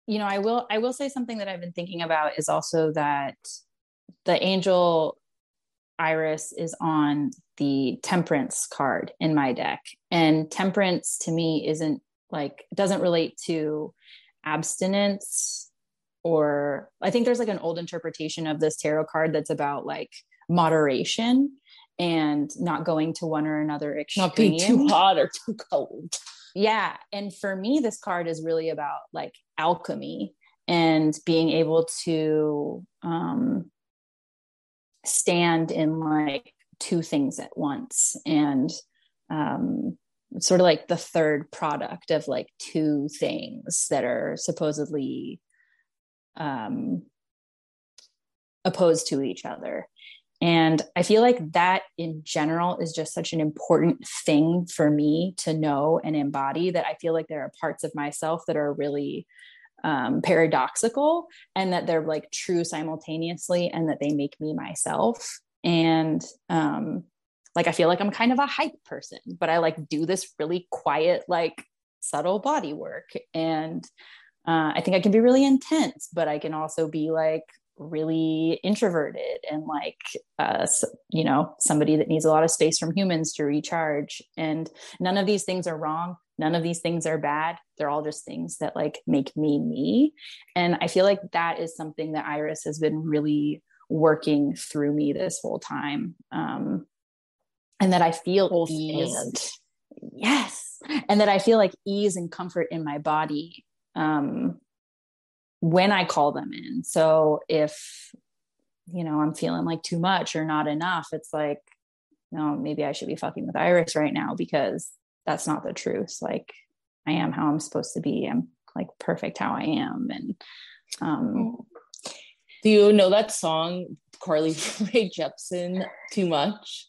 you know, I will I will say something that I've been thinking about is also that the angel Iris is on the temperance card in my deck. And temperance to me isn't like, doesn't relate to abstinence or I think there's like an old interpretation of this tarot card that's about like moderation and not going to one or another extreme. Not being too hot or too cold. Yeah. And for me, this card is really about like alchemy and being able to um, stand in like two things at once and um, sort of like the third product of like two things that are supposedly um, opposed to each other. And I feel like that in general is just such an important thing for me to know and embody that I feel like there are parts of myself that are really um, paradoxical and that they're like true simultaneously and that they make me myself. And um, like I feel like I'm kind of a hype person, but I like do this really quiet, like subtle body work. And uh, I think I can be really intense, but I can also be like really introverted and like uh, you know somebody that needs a lot of space from humans to recharge. And none of these things are wrong. None of these things are bad. They're all just things that like make me me. And i feel like that is something that iris has been really working through me this whole time um and that i feel ease yes. And that i feel like ease and comfort in my body um when I call them in. So if, you know, I'm feeling like too much or not enough, it's like, no, maybe I should be fucking with Iris right now because that's not the truth. Like I am how I'm supposed to be. I'm like perfect how I am. And um do you know that song Carly Rae Jepsen too much?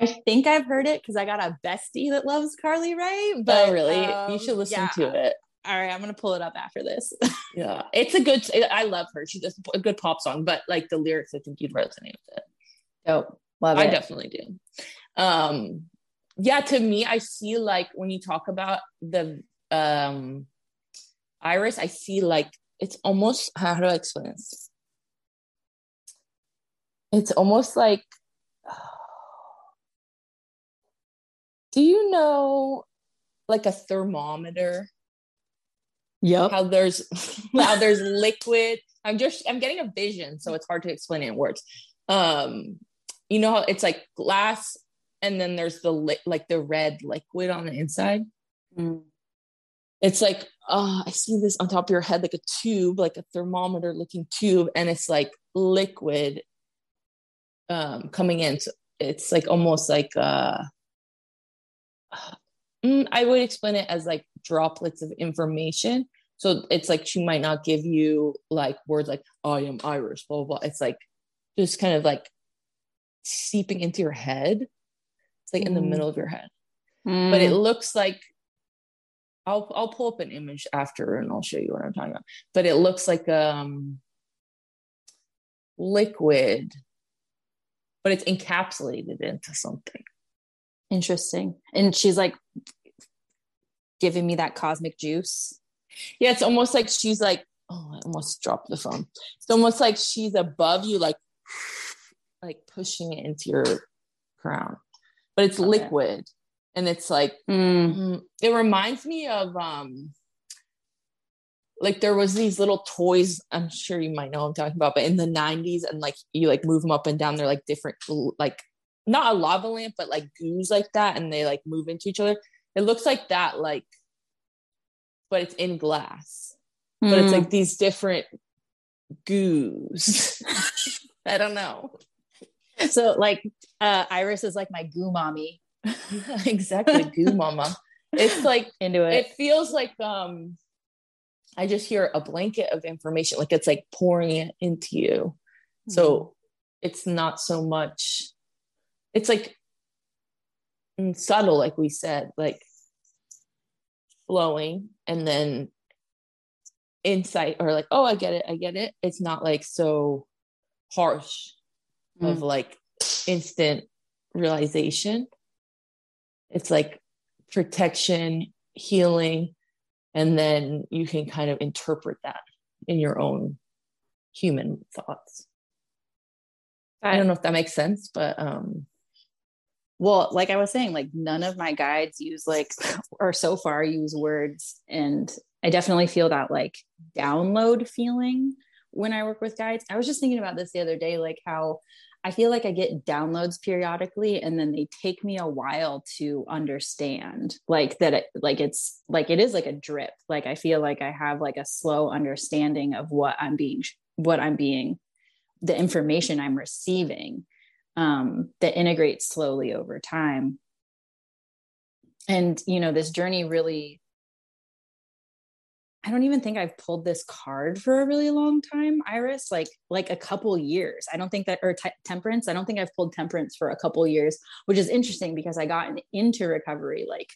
I think I've heard it because I got a bestie that loves Carly Rae. But oh, really? Um, you should listen yeah. to it all right, I'm gonna pull it up after this. yeah, it's a good. I love her. She does a good pop song, but like the lyrics, I think you'd resonate with it. Oh, love it. I definitely do. Um, yeah, to me, I see like when you talk about the um, iris, I see like it's almost how do I explain this? It's almost like. do you know like a thermometer Yep. How there's how there's liquid. I'm just I'm getting a vision, so it's hard to explain it in words. Um, you know how it's like glass, and then there's the li- like the red liquid on the inside. Mm. It's like oh, I see this on top of your head, like a tube, like a thermometer looking tube, and it's like liquid um coming in. So it's like almost like uh mm, I would explain it as like droplets of information so it's like she might not give you like words like I am Iris, blah, blah, blah. It's like just kind of like seeping into your head. It's like mm. in the mm. middle of your head. Mm. But it mm. looks like I'll I'll pull up an image after and I'll show you what I'm talking about. But it looks like um liquid, but it's encapsulated into something. Interesting. And she's like giving me that cosmic juice. Yeah, it's almost like she's like, oh, I almost dropped the phone. It's almost like she's above you, like like pushing it into your crown. But it's liquid. And it's like mm. it reminds me of um like there was these little toys i'm sure you might know i'm talking about but in the 90s and like you like move them up and down they're like different like not a lava lamp but like goos like that and they like move into each other it looks like that like but it's in glass. Mm. But it's like hmm. these different goos. I don't know. So like uh Iris is like my goo mommy. exactly, goo mama. It's like into it. It feels like um I just hear a blanket of information, like it's like pouring it into you. Mm. So hmm. it's not so much, it's like mm, subtle, like we said, like flowing and then insight or like oh i get it i get it. It's not like so harsh mm. of like instant realization. It's like protection healing and then you can kind of interpret that in your own human thoughts. I don't know if that makes sense but um well like i was saying like none of my guides use like or so far use words and I definitely feel that like download feeling when I work with guides. I was just thinking about this the other day, like how I feel like I get downloads periodically and then they take me a while to understand like that it, like it's like it is like a drip. Like I feel like I have like a slow understanding of what I'm being what I'm being the information I'm receiving um that integrates slowly over time. And you know this journey really I don't even think I've pulled this card for a really long time, Iris, like like a couple years. I don't think that or t- temperance, I don't think I've pulled temperance for a couple years, which is interesting because I got into recovery like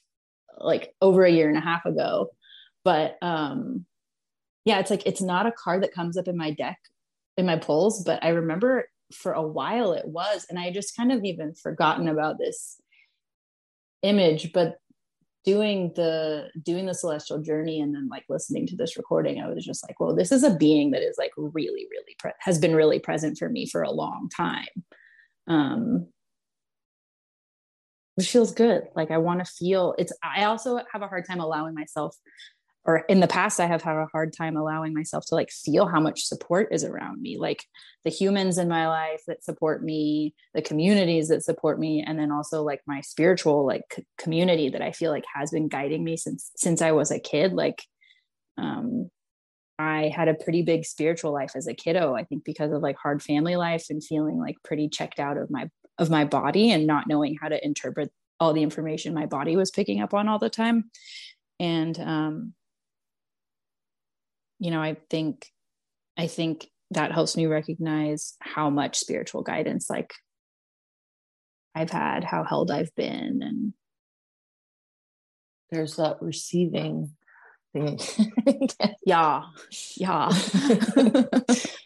like over a year and a half ago. But um yeah, it's like it's not a card that comes up in my deck in my pulls, but I remember for a while it was and I just kind of even forgotten about this image, but doing the doing the celestial journey and then like listening to this recording i was just like well this is a being that is like really really pre- has been really present for me for a long time. Um which feels good. Like i want to feel it's i also have a hard time allowing myself or in the past i have had a hard time allowing myself to like feel how much support is around me like the humans in my life that support me the communities that support me and then also like my spiritual like c- community that i feel like has been guiding me since since i was a kid like um i had a pretty big spiritual life as a kiddo i think because of like hard family life and feeling like pretty checked out of my of my body and not knowing how to interpret all the information my body was picking up on all the time. And um you know i think i think that helps me recognize how much spiritual guidance like i've had how held i've been and there's that receiving thing yeah. Yeah.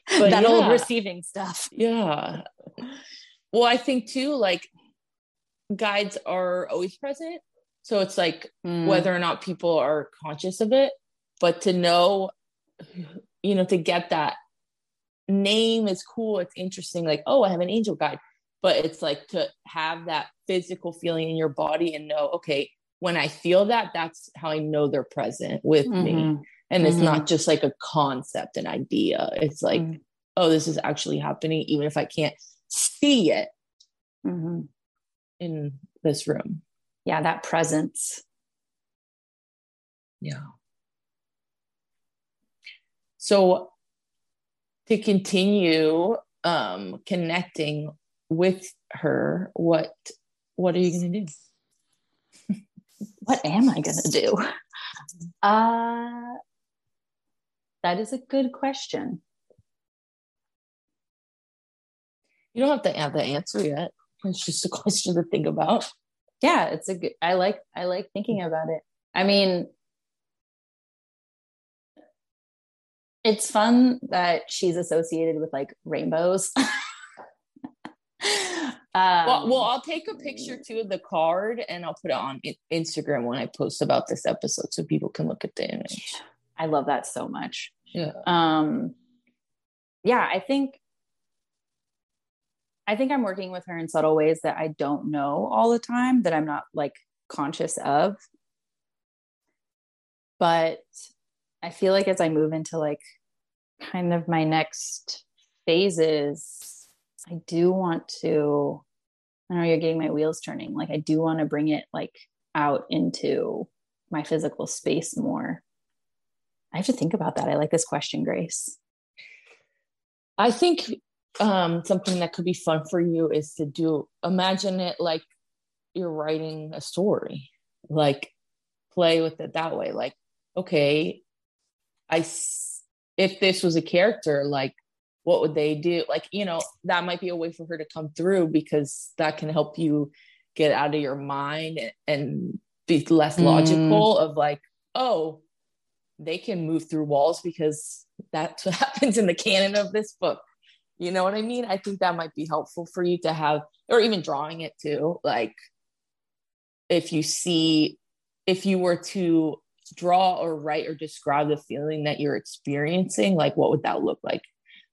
But that yeah. old receiving stuff. Yeah. Well i think too like guides are always present. So it's like mm. whether or not people are conscious of it but to know you know, to get that name is cool. It's interesting. Like, oh, I have an angel guide. But it's like to have that physical feeling in your body and know, okay, when I feel that, that's how I know they're present with mm-hmm. me. And it's mm-hmm. not just like a concept, an idea. It's like, mm-hmm. oh, this is actually happening, even if I can't see it mm-hmm. in this room. Yeah, that presence. Yeah. So to continue um, connecting with her, what what are you going to do? what am I going to do? Uh, that is a good question. You don't have to have the answer yet. It's just a question to think about. Yeah, it's a good. I like I like thinking about it. I mean, it's fun that she's associated with like rainbows. um, well, well, I'll take a picture too of the card and I'll put it on Instagram when I post about this episode so people can look at the image. I love that so much. Yeah. Um, yeah, I think I think I'm working with her in subtle ways that I don't know all the time that I'm not like conscious of. But I feel like as I move into like kind of my next phases, I do want to, I know you're getting my wheels turning. Like I do want to bring it like out into my physical space more. I have to think about that. I like this question, Grace. I think um, something that could be fun for you is to do imagine it like you're writing a story, like play with it that way. Like, okay, I if this was a character, like what would they do? Like, you know, that might be a way for her to come through because that can help you get out of your mind and be less mm. logical of like, oh, they can move through walls because that's what happens in the canon of this book. You know what I mean? I think that might be helpful for you to have, or even drawing it too. Like, if you see, if you were to draw or write or describe the feeling that you're experiencing, like what would that look like?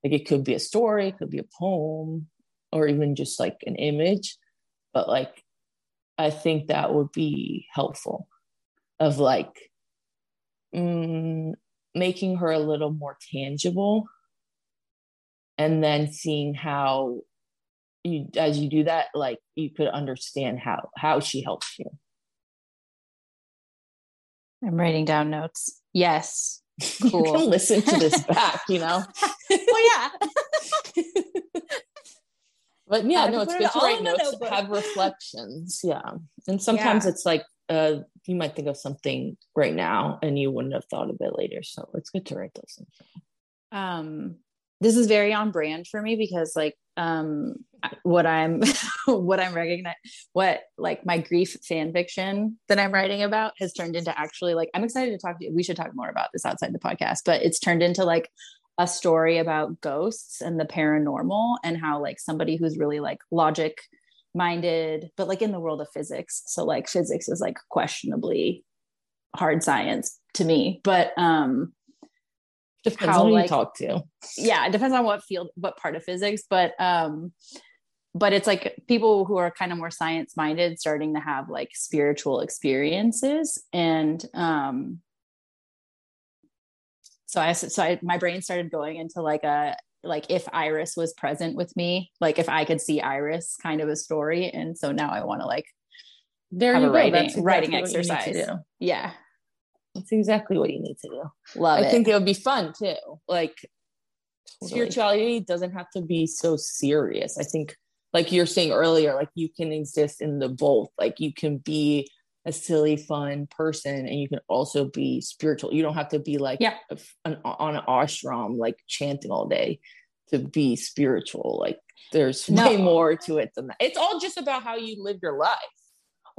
Like it could be a story, it could be a poem, or even just like an image. But like, I think that would be helpful of like mm, making her a little more tangible and then seeing how you as you do that like you could understand how how she helps you i'm writing down notes. Yes. Cool. you can listen to this back you know? Well yeah. But yeah no it's good to write notes have reflections yeah. And sometimes yeah. it's like uh you might think of something right now and you wouldn't have thought of it later so it's good to write those things um this is very on brand for me because like um what i'm what i'm recognizing what like my grief fan fiction that i'm writing about has turned into actually like i'm excited to talk to you we should talk more about this outside the podcast but it's turned into like a story about ghosts and the paranormal and how like somebody who's really like logic minded but like in the world of physics so like physics is like questionably hard science to me but um depends how, on who like, you talk to. Yeah, it depends on what field, what part of physics, but um, but it's like people who are kind of more science minded starting to have like spiritual experiences and um so i so I, my brain started going into like a like if iris was present with me like if i could see iris kind of a story and so now i want to like there you go. writing, exactly writing exercise yeah that's exactly what you need to do. Love I it. think it would be fun too. Like totally. spirituality doesn't have to be so serious. I think like you're saying earlier, like you can exist in the both. Like you can be a silly, fun person, and you can also be spiritual. You don't have to be like yeah. a, an, on an ashram, like chanting all day to be spiritual. Like there's no. way more to it than that. It's all just about how you live your life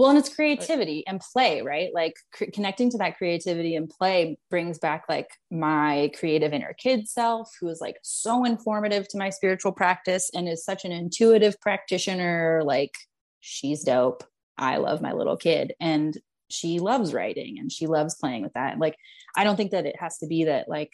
well and it's creativity and play right? Like cr- connecting to that creativity and play brings back like my creative inner kid self who is like so informative to my spiritual practice and is such an intuitive practitioner. Like she's dope. I love my little kid. And she loves writing and she loves playing with that. Like i don't think that it has to be that like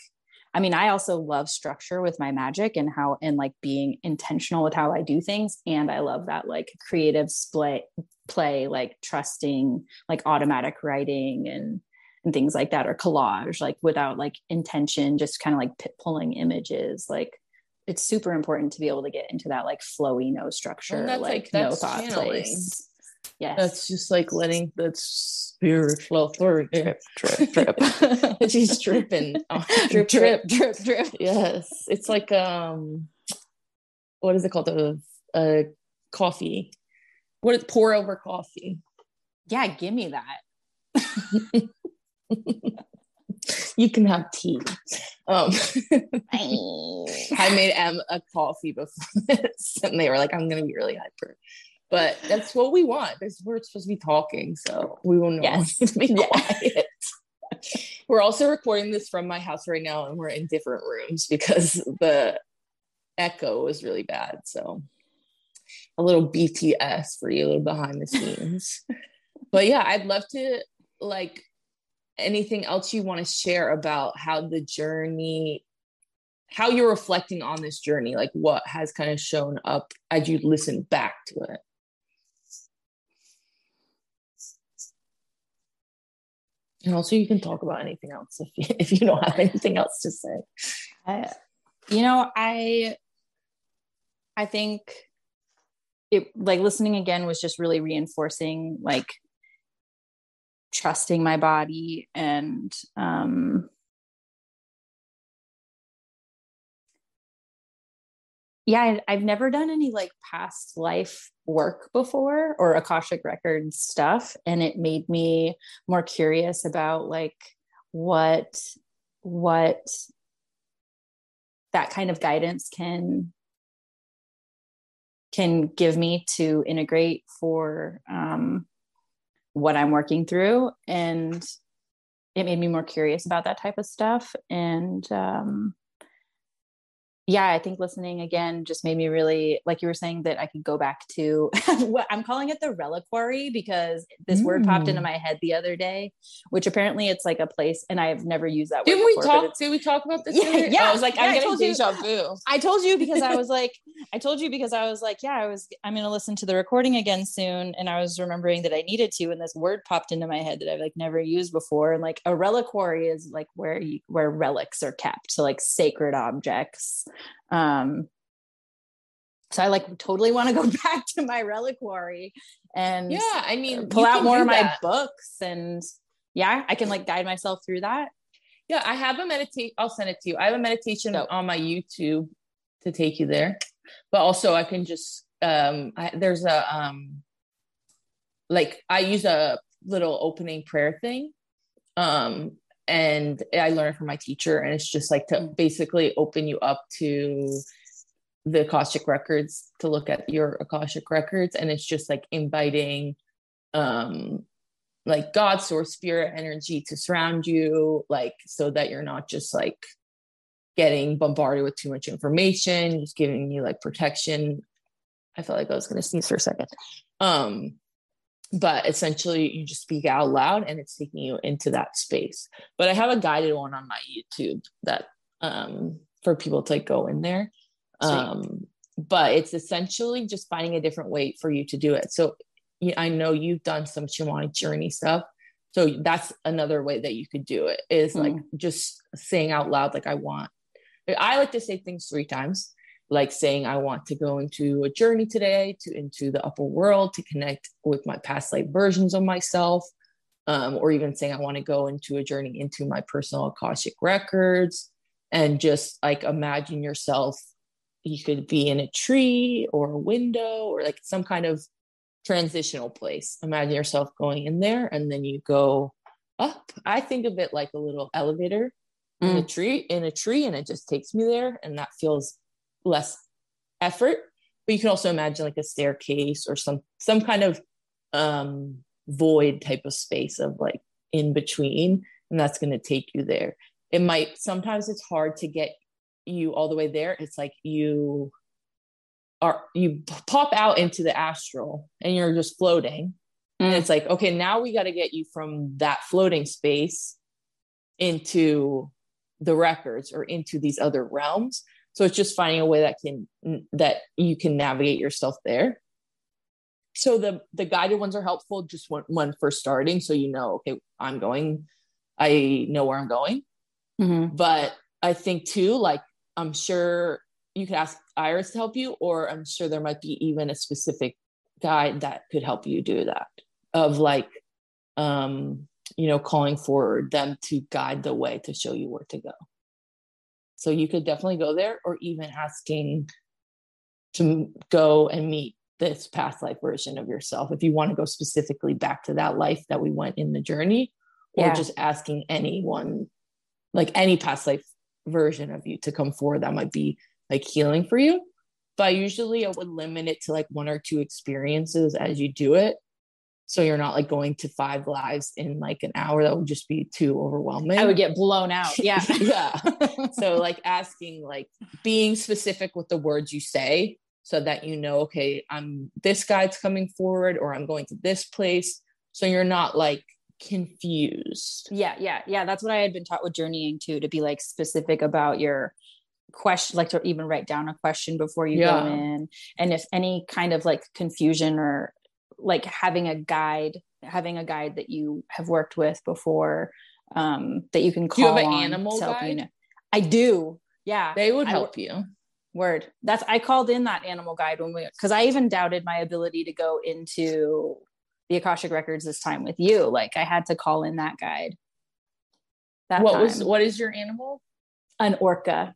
I mean, I also love structure with my magic and how and like being intentional with how I do things. And I love that like creative play, play, like trusting, like automatic writing and and things like that, or collage, like without like intention, just kind of like p- pulling images. Like it's super important to be able to get into that like flowy, no structure, like, like no thought channeling. place. Yes. That's just like letting the spirit flow through. Drip, drip, drip. She's dripping. Oh, drip, drip, drip, drip. Yes. It's like um what is it called? A, a coffee. What is pour over coffee? Yeah, give me that. you can have tea. Um, I made Em a coffee before this, and they were like, "I'm gonna be really hyper." but that's what we want. This we're supposed to be talking, so we will not yes. to be quiet. we're also recording this from my house right now, and we're in different rooms because the echo is really bad. So a little BTS for you, a little behind the scenes. but yeah, I'd love to like anything else you want to share about how the journey how you're reflecting on this journey like what has kind of shown up as you listen back to it And also, you can talk about anything else if you, if you don't have anything else to say. I, you know, I I think it like listening again was just really reinforcing like trusting my body and um yeah i've never done any like past life work before or akashic records stuff and it made me more curious about like what what that kind of guidance can can give me to integrate for um, what i'm working through. And it made me more curious about that type of stuff. And um, yeah, I think listening again just made me really, like you were saying, that I could go back to what I'm calling it the reliquary because this mm. word popped into mm. my head the other day, which apparently it's like a place, and I have never used that Didn't word. Didn't we talk? Did we talk about this? Yeah, yeah. I was like, yeah, I'm getting deja vu. I told you because I was like, I told you because I was like, yeah, I was, I'm going to listen to the recording again soon, and I was remembering that I needed to, and this word popped into my head that I've like never used before, and like a reliquary is like where you, where relics are kept, so like sacred objects um, so I like totally want to go back to my reliquary and yeah, I mean, pull out more of my books and yeah, I can like guide myself through that. Yeah, I have a meditate. I'll send it to you. I have a meditation on my YouTube to take you there, but also I can just um, I, there's a um, like I use a little opening prayer thing, um, and I learned from my teacher, and it's just like to mm. basically open you up to the Akashic records to look at your Akashic records, and it's just like inviting, um, like God, source, spirit, energy to surround you, like so that you're not just like getting bombarded with too much information, just giving you like protection. I felt like I was going to sneeze for a second. Um, but essentially you just speak out loud and it's taking you into that space. But i have a guided one on my youtube that um for people to like go in there. Sweet. um but it's essentially just finding a different way for you to do it. So i know you've done some shamanic journey stuff. So that's another way that you could do it is mm-hmm. like just saying out loud like i want i like to say things three times like saying i want to go into a journey today to into the upper world to connect with my past life versions of myself um, or even saying i want to go into a journey into my personal akashic records and just like imagine yourself you could be in a tree or a window or like some kind of transitional place imagine yourself going in there and then you go up i think of it like a little elevator mm. in a mm. tree in a tree and it just takes me there and that feels less effort but you can also imagine like a staircase or some some kind of um void type of space of like in between and that's going to take you there. It might sometimes it's hard to get you all the way there. It's like you are you pop out into the astral and you're just floating. Mm. and it's like okay now we got to get you from that floating space into the records or into these other realms so it's just finding a way that can that you can navigate yourself there. So the the guided ones are helpful just when, when first starting so you know okay i'm going i know where i'm going. Mm-hmm. but i think too like i'm sure you could ask iris to help you or i'm sure there might be even a specific guide that could help you do that. Of like um you know calling for them to guide the way to show you where to go so you could definitely go there or even asking to go and meet this past life version of yourself if you want to go specifically back to that life that we went in the journey or yeah. just asking anyone like any past life version of you to come forward that might be like healing for you but usually i would limit it to like one or two experiences as you do it so you're not like going to five lives in like an hour. That would just be too overwhelming. I would get blown out. Yeah. Yeah. So like asking like being specific with the words you say so that you know okay i'm this guide's coming forward or i'm going to this place. So you're not like confused. Yeah yeah yeah. That's what i had been taught with journeying too to be like specific about your question like to even write down a question before you yeah. go in. And if any kind of like confusion or like having a guide having a guide that you have worked with before um that you can call you have an animal guide? You know. i do. Yeah. They would help I, you. Word. That's i called in that animal guide when we because i even doubted my ability to go into the akashic records this time with you. Like i had to call in that guide. That what time. was what is your animal? An orca.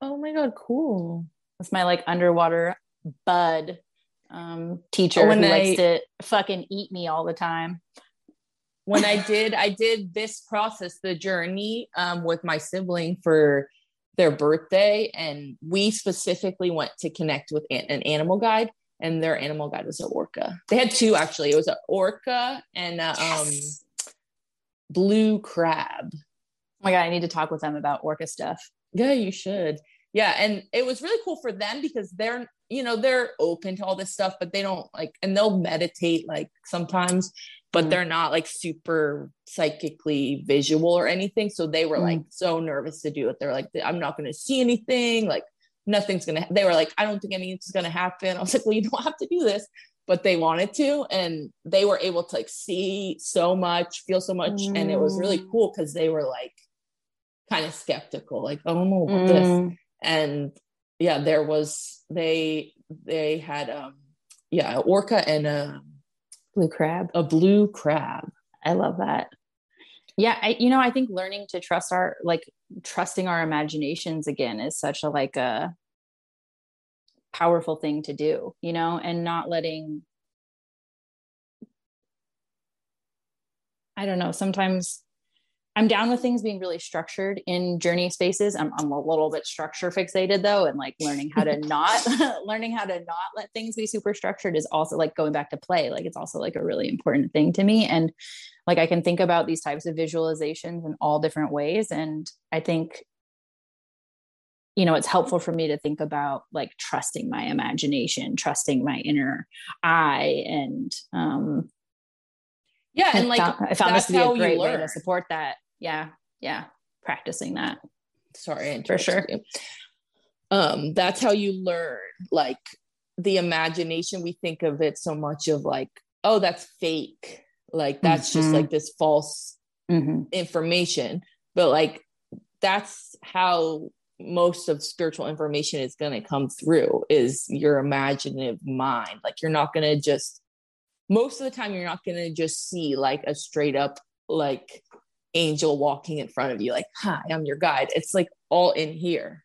Oh my god cool. That's my like underwater bud um, teacher when who I, likes to fucking eat me all the time. When I did, I did this process, the journey um, with my sibling for their birthday, and we specifically went to connect with an, an animal guide, and their animal guide was an orca. They had two actually. It was an orca and a, um, yes. um, blue crab. Oh my god, I need to talk with them about orca stuff. Yeah, you should. yeah and it was really cool for them because they're you know they're open to all this stuff but they don't like and they'll meditate like sometimes but mm. they're not like super psychically visual or anything so they were mm. like so nervous to do it they're like i'm not going to see anything like nothing's going to they were like i don't think anything's going to happen i was like well you don't have to do this but they wanted to and they were able to like see so much feel so much mm. and it was really mm. cool because they were like kind of skeptical like oh no mm. this and yeah there was they they had um yeah orca and a blue crab. a blue crab. I love that. Yeah I, you know i think learning to trust our like trusting our imaginations again is such a like a powerful thing to do you know and not letting i don't know sometimes i'm down with things being really structured in journey spaces. I'm, I'm a little bit structure fixated though and like learning how to not learning how to not let things be super structured is also like going back to play like it's also like a really important thing to me. And like i can think about these types of visualizations in all different ways. And i think you know it's helpful for me to think about like trusting my imagination trusting my inner eye and um yeah and like found, i found this to be a great way to support that yeah yeah. Practicing that. Sorry for sure. you. um that's how you learn like the imagination. We think of it so much of like oh that's fake. Like that's mm-hmm. just like this false mm-hmm. information. But like that's how most of spiritual information is going to come through is your imaginative mind. Like you're not going to just most of the time you're not going to just see like a straight up like angel walking in front of you like hi i'm your guide it's like all in here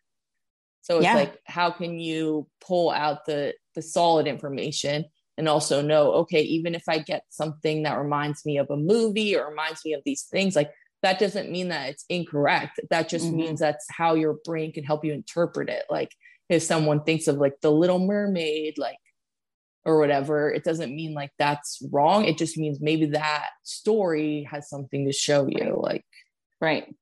so it's yeah. like how can you pull out the the solid information and also know okay even if i get something that reminds me of a movie or reminds me of these things like that doesn't mean that it's incorrect. That just mm-hmm. means that's how your brain can help you interpret it. Like if someone thinks of like the little mermaid, like, or whatever, it doesn't mean like that's wrong. It just means maybe that story has something to show you. Like, right.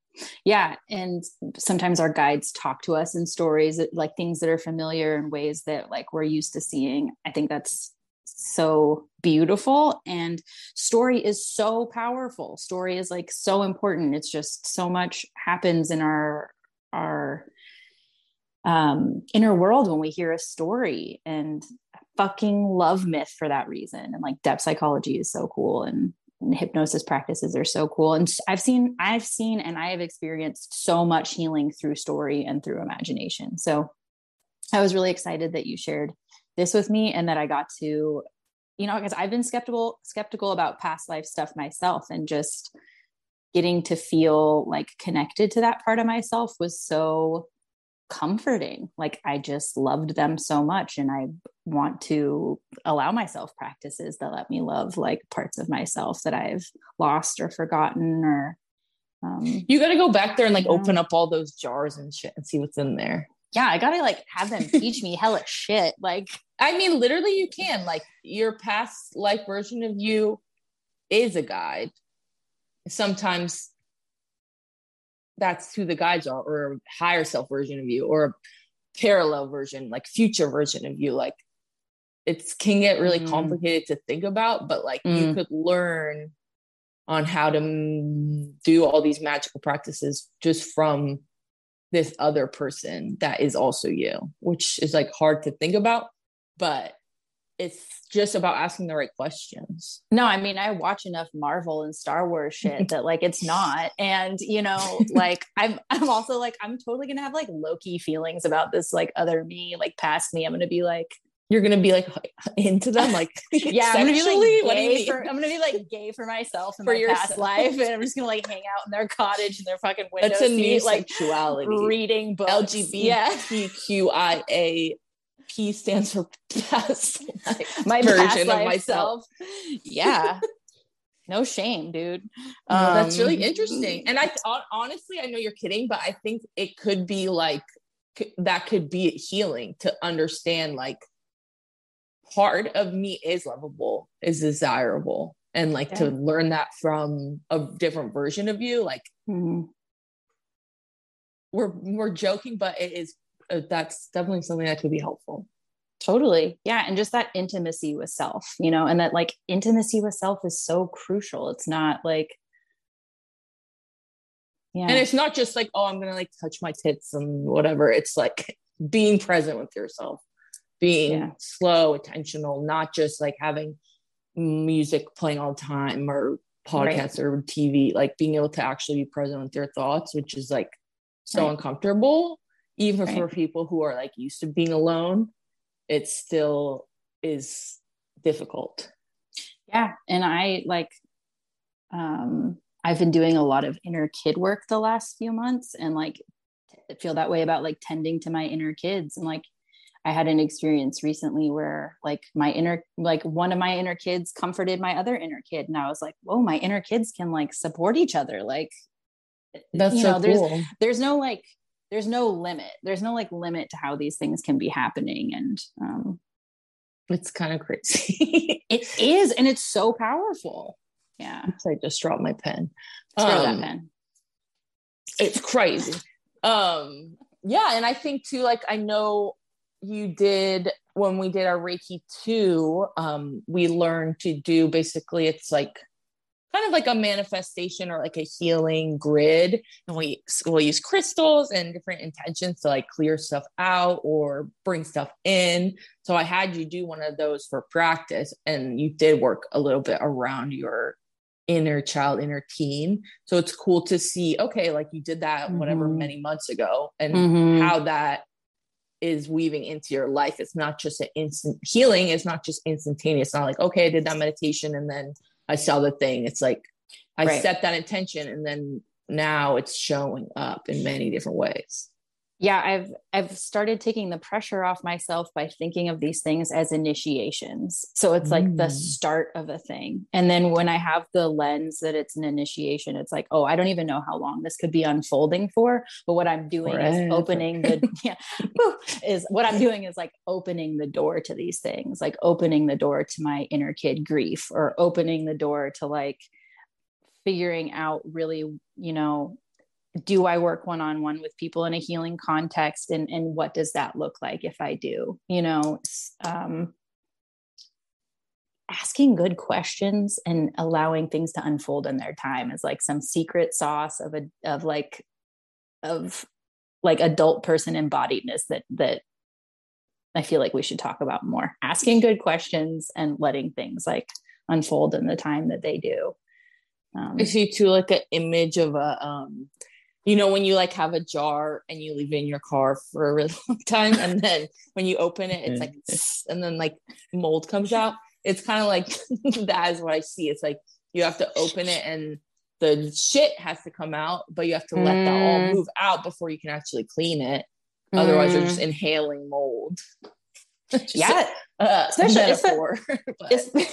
Yeah. And sometimes our guides talk to us in stories, like things that are familiar in ways that like we're used to seeing. I think that's so beautiful and story is so powerful story is like so important it's just so much happens in our our um inner world when we hear a story and fucking love myth for that reason. And like depth psychology is so cool and, and hypnosis practices are so cool. And i've seen i've seen and i have experienced so much healing through story and through imagination. So i was really excited that you shared this with me and that I got to, you know, because I've been skeptical, skeptical about past life stuff myself and just getting to feel like connected to that part of myself was so comforting. Like I just loved them so much. And I want to allow myself practices that let me love like parts of myself that I've lost or forgotten or um, you got to go back there and like open up all those jars and shit and see what's in there yeah, I gotta like have them teach me hella shit. Like, I mean, literally, you can. Like, your past life version of you is a guide. Sometimes that's who the guides are, or a higher self version of you, or a parallel version, like future version of you. Like, it can get really mm. complicated to think about, but like, mm. you could learn on how to do all these magical practices just from this other person that is also you, which is like hard to think about, but it's just about asking the right questions. No, I mean, I watch enough Marvel and Star Wars shit that like it's not. And you know, like I'm I'm also like, I'm totally gonna have like Loki feelings about this like other me, like past me. I'm gonna be like, you're gonna be like into them, like yeah, I'm gonna be like gay for I'm gonna be like gay for myself in for my yourself. past life, and I'm just gonna like hang out in their cottage in their fucking window That's a seat, like sexuality, reading books. LGBTQIA. P stands for past life my version past of myself. Self. Yeah. no shame, dude. Um, no, that's really interesting. And I honestly, I know you're kidding, but I think it could be like that could be healing to understand like part of me is lovable, is desirable. And like yeah. to learn that from a different version of you, like mm-hmm. we're we're joking, but it is Uh, that's definitely something that could be helpful. Totally. Yeah. And just that intimacy with self you know and that like intimacy with self is so crucial. It's not like yeah. And it's not just like oh i'm gonna like touch my tits and whatever. It's like being present with yourself being yeah. slow intentional not just like having music playing all the time or podcasts right. or tv like being able to actually be present with your thoughts which is like so right. uncomfortable even right. for people who are like used to being alone it still is difficult. Yeah. And I like, um, I've been doing a lot of inner kid work the last few months and like feel that way about like tending to my inner kids. And like, I had an experience recently where like my inner, like one of my inner kids comforted my other inner kid. And I was like, whoa, my inner kids can like support each other. Like, that's you know, so there's, cool. there's no like there's no limit. There's no like limit to how these things can be happening and um it's kind of crazy. It is and it's so powerful. Yeah. I just dropped my pen. Throw um, that pen. it's crazy. Um yeah and i think too like i know you did when we did our reiki 2 um we learned to do basically it's like kind of like a manifestation or like a healing grid. And we we'll use crystals and different intentions to like clear stuff out or bring stuff in. So i had you do one of those for practice and you did work a little bit around your inner child inner teen. So it's cool to see okay like you did that mm-hmm. whatever many months ago and mm-hmm. how that is weaving into your life. It's not just an instant healing it's not just instantaneous. It's not like okay i did that meditation and then I saw the thing. It's like I right. set that intention and then now it's showing up in many different ways yeah i've i've started taking the pressure off myself by thinking of these things as initiations so it's like the mm. start of a thing and then when i have the lens that it's an initiation it's like oh i don't even know how long this could be unfolding for but what i'm doing Forever. is opening the yeah is what i'm doing is like opening the door to these things like opening the door to my inner kid grief or opening the door to like figuring out really you know do I work one on one with people in a healing context? And, and what does that look like if I do? You know, um, asking good questions and allowing things to unfold in their time is like some secret sauce of a of like of like adult person embodiedness that that I feel like we should talk about more. Asking good questions and letting things like unfold in the time that they do. Um, I see too like an image of a um you know when you like have a jar and you leave it in your car for a really long time and then when you open it it's like and then like mold comes out it's kind of like that is what i see it's like you have to open it and the shit has to come out but you have to let mm. that all mm. move out before you can actually clean it mm. otherwise you're just mm. inhaling mold yeah uh, especially,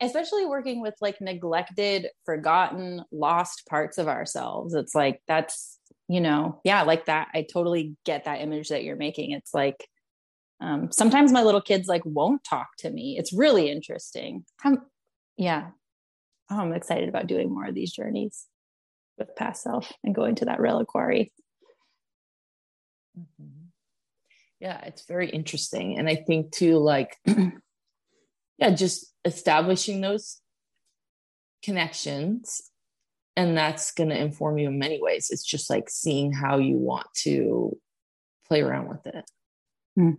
especially working with like neglected forgotten lost parts of ourselves it's like that's you know yeah like that. I totally get that image that you're making. It's like um, sometimes my little kids like won't talk to me. It's really interesting. I'm yeah. Oh, i'm excited about doing more of these journeys with past self and going to that reliquary. Mm-hmm. yeah it's very interesting. And i think too like yeah just establishing those connections and that's going to inform you in many ways. It's just like seeing how you want to play around with it. Mm.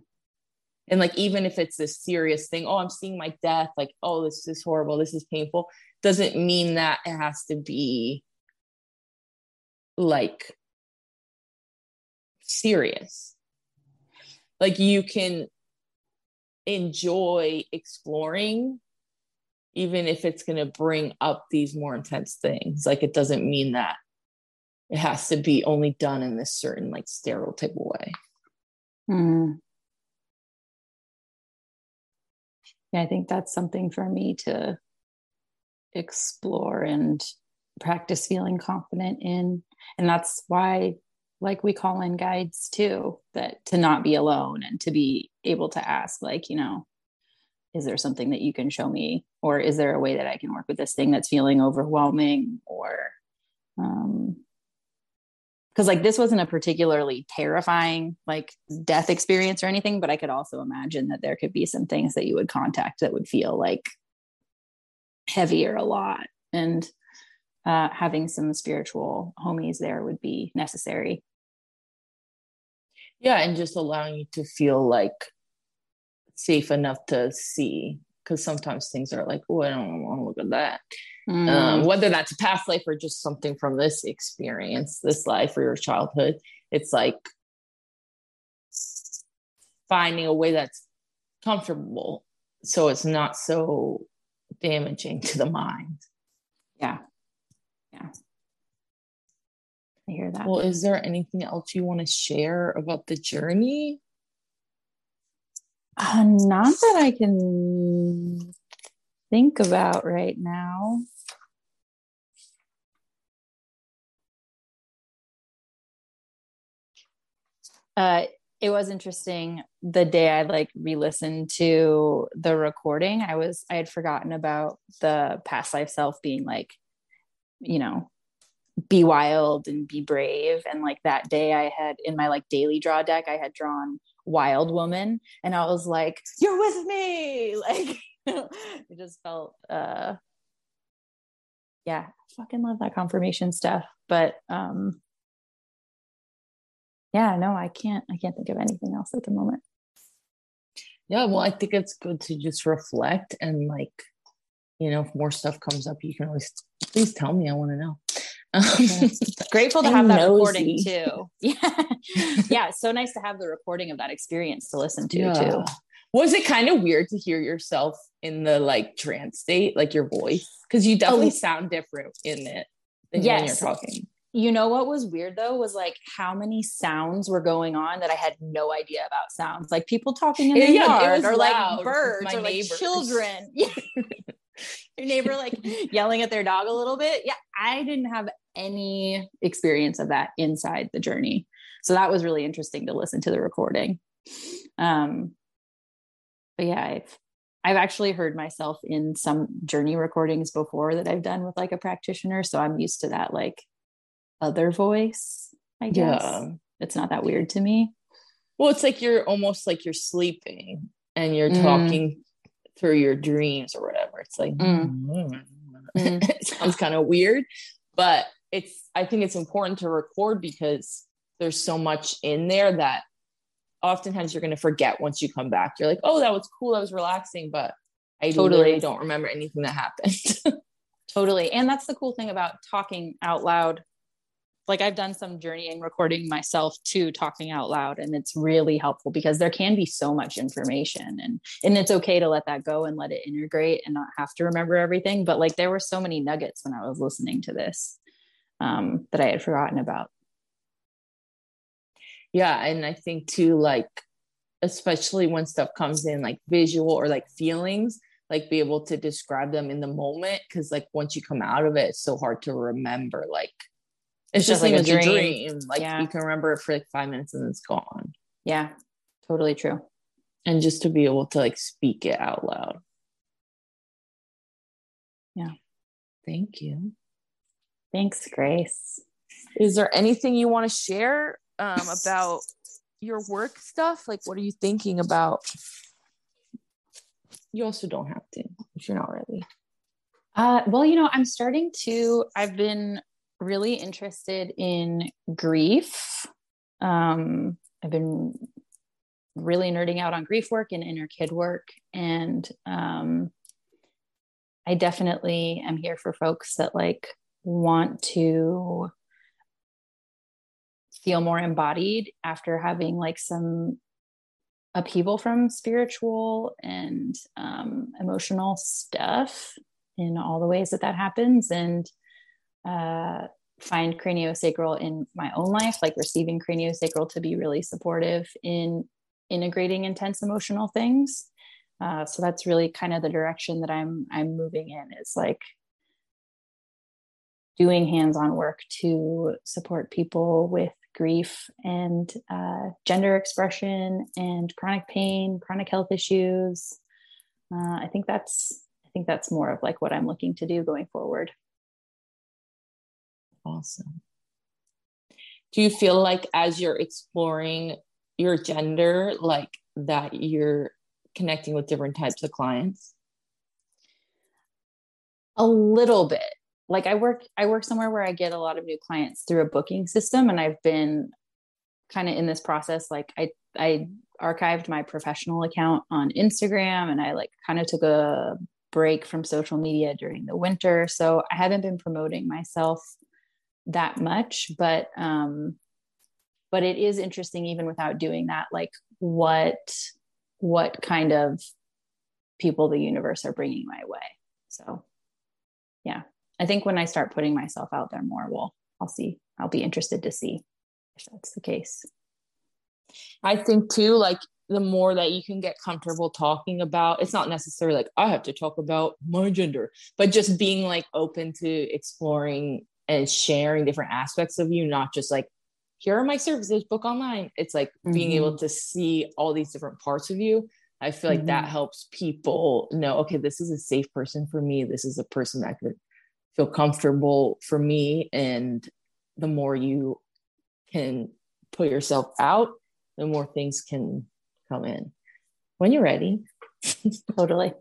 and like even if it's this serious thing oh i'm seeing my death like oh this is horrible. This is painful doesn't mean that it has to be like serious. Like you can enjoy exploring even if it's going to bring up these more intense things like it doesn't mean that it has to be only done in this certain like stereotypical way mm. yeah i think that's something for me to explore and practice feeling confident in and that's why like we call in guides too that to not be alone and to be able to ask like you know is there something that you can show me? Or is there a way that i can work with this thing that's feeling overwhelming or um because like this wasn't a particularly terrifying like death experience or anything but i could also imagine that there could be some things that you would contact that would feel like heavier a lot. And uh, having some spiritual homies there would be necessary. Yeah and just allowing you to feel like safe enough to see because sometimes things are like oh i don't want to look at that mm. um, whether that's a past life or just something from this experience this life or your childhood it's like finding a way that's comfortable so it's not so damaging to the mind yeah yeah I hear that. Well, is there anything else you want to share about the journey? Uh, not that I can think about right now. Uh, it was interesting the day I like re-listened to the recording. I was I had forgotten about the past life self being like, you know, be wild and be brave. And like that day I had in my like daily draw deck, I had drawn wild woman and I was like, you're with me. Like it just felt uh yeah, I fucking love that confirmation stuff. But um yeah, no, I can't I can't think of anything else at the moment. Yeah, well, I think it's good to just reflect and like, you know, if more stuff comes up, you can always please tell me. I want to know. Um, Grateful to have that nosy. recording too. Yeah. yeah. So nice to have the recording of that experience to listen to yeah. too. Was it kind of weird to hear yourself in the like trance state, like your voice? Because you oh, definitely oh. sound different in it than yes. when you're talking. You know what was weird though was like how many sounds were going on that I had no idea about sounds. Like people talking in the yeah, yard or like birds or like children. your neighbor like yelling at their dog a little bit. Yeah, I didn't have any experience of that inside the journey. So that was really interesting to listen to the recording. Um, but yeah, I've I've actually heard myself in some journey recordings before that I've done with like a practitioner, so I'm used to that like other voice. I guess yeah. it's not that weird to me. Well, it's like you're almost like you're sleeping and you're mm. talking through your dreams or whatever. It's like mm. mm. it sounds kind of weird, but it's I think it's important to record because there's so much in there that oftentimes you're going to forget once you come back. You're like, oh, that was cool, that was relaxing, but I totally don't remember anything that happened. totally, and that's the cool thing about talking out loud like I've done some journeying recording myself too, talking out loud, and it's really helpful because there can be so much information, and and it's okay to let that go and let it integrate and not have to remember everything. But like there were so many nuggets when I was listening to this um, that I had forgotten about. Yeah, and I think too, like especially when stuff comes in like visual or like feelings like be able to describe them in the moment because like once you come out of it it's so hard to remember like it's just, just like a dream. dream. Like yeah. you can remember it for like five minutes and it's gone. Yeah, totally true. And just to be able to like speak it out loud. Yeah. Thank you. Thanks, Grace. Is there anything you want to share um, about your work stuff? Like, what are you thinking about? You also don't have to if you're not ready. Uh, well, you know, I'm starting to, I've been really interested in grief. Um, I've been really nerding out on grief work and inner kid work. And um, I definitely am here for folks that like want to feel more embodied after having like some upheaval from spiritual and um, emotional stuff in all the ways that that happens. And uh, find craniosacral in my own life, like receiving craniosacral to be really supportive in integrating intense emotional things. Uh, so that's really kind of the direction that I'm I'm moving in is like doing hands-on work to support people with grief and uh, gender expression and chronic pain, chronic health issues. Uh, I think that's I think that's more of like what I'm looking to do going forward. Awesome. do you feel like as you're exploring your gender like that you're connecting with different types of clients? A little bit. Like i work i work somewhere where i get a lot of new clients through a booking system and i've been kind of in this process like i i archived my professional account on instagram and i like kind of took a break from social media during the winter. So i haven't been promoting myself that much but um but it is interesting even without doing that like what what kind of people the universe are bringing my way. So yeah i think when i start putting myself out there more we'll i'll see i'll be interested to see if that's the case. I think too like the more that you can get comfortable talking about it's not necessarily like i have to talk about my gender but just being like open to exploring and sharing different aspects of you not just like here are my services book online it's like mm-hmm. being able mm-hmm. to see all these different parts of you i feel like mm-hmm. that helps people know okay this is a safe person for me this is a person that could feel comfortable for me and the more you can put yourself out the more things can come in when you're ready totally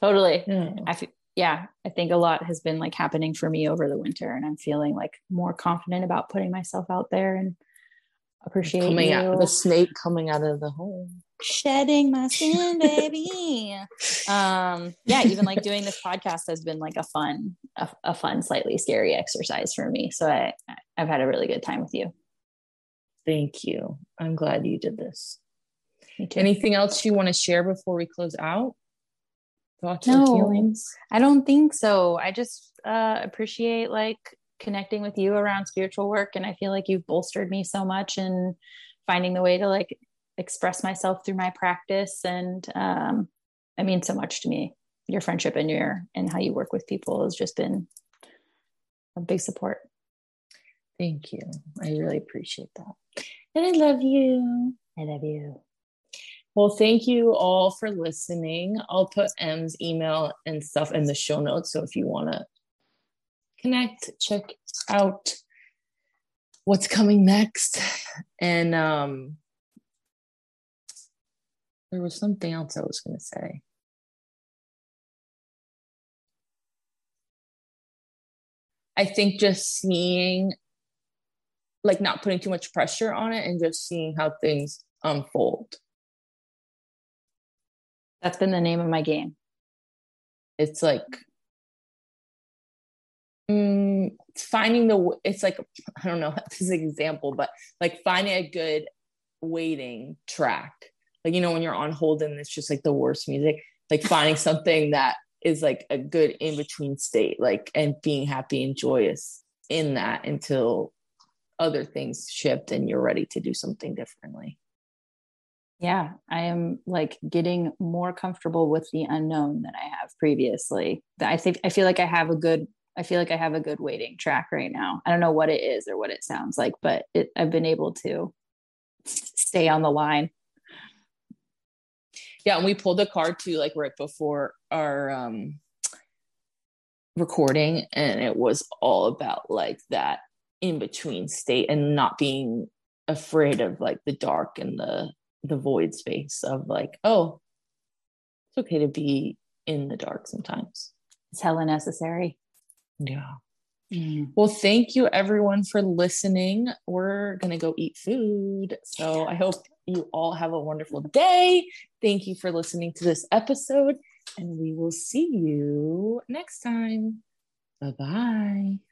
totally yeah. I feel, yeah i think a lot has been like happening for me over the winter and i'm feeling like more confident about putting myself out there and appreciate coming you. out the snake coming out of the hole. Shedding my skin baby. Um yeah even like doing this podcast has been like a fun a, a fun slightly scary exercise for me so i i've had a really good time with you. Thank you. I'm glad you did this. Anything else you want to share before we close out thoughts no, or feelings? I don't think so. I just uh appreciate like connecting with you around spiritual work and i feel like you've bolstered me so much in finding the way to like express myself through my practice and um it means so much to me. Your friendship and your and how you work with people has just been a big support. Thank you. I really appreciate that. And i love you. I love you well, thank you all for listening. I'll put M's email and stuff in the show notes. So if you want to connect, check out what's coming next. And um, there was something else I was going to say. I think just seeing, like, not putting too much pressure on it and just seeing how things unfold. That's been the name of my game. It's like mm, finding the, it's like, I don't know this is an example, but like finding a good waiting track. Like, you know, when you're on hold and it's just like the worst music, like finding something that is like a good in between state, like, and being happy and joyous in that until other things shift and you're ready to do something differently. Yeah, I am like getting more comfortable with the unknown than I have previously. I think I feel like I have a good I feel like I have a good waiting track right now. I don't know what it is or what it sounds like, but it, I've been able to stay on the line. Yeah, and we pulled a card too, like right before our um recording, and it was all about like that in between state and not being afraid of like the dark and the the void space of like, oh, it's okay to be in the dark sometimes. It's hella necessary. Yeah. Mm. Well, thank you everyone for listening. We're going to go eat food. So I hope you all have a wonderful day. Thank you for listening to this episode, and we will see you next time. Bye bye.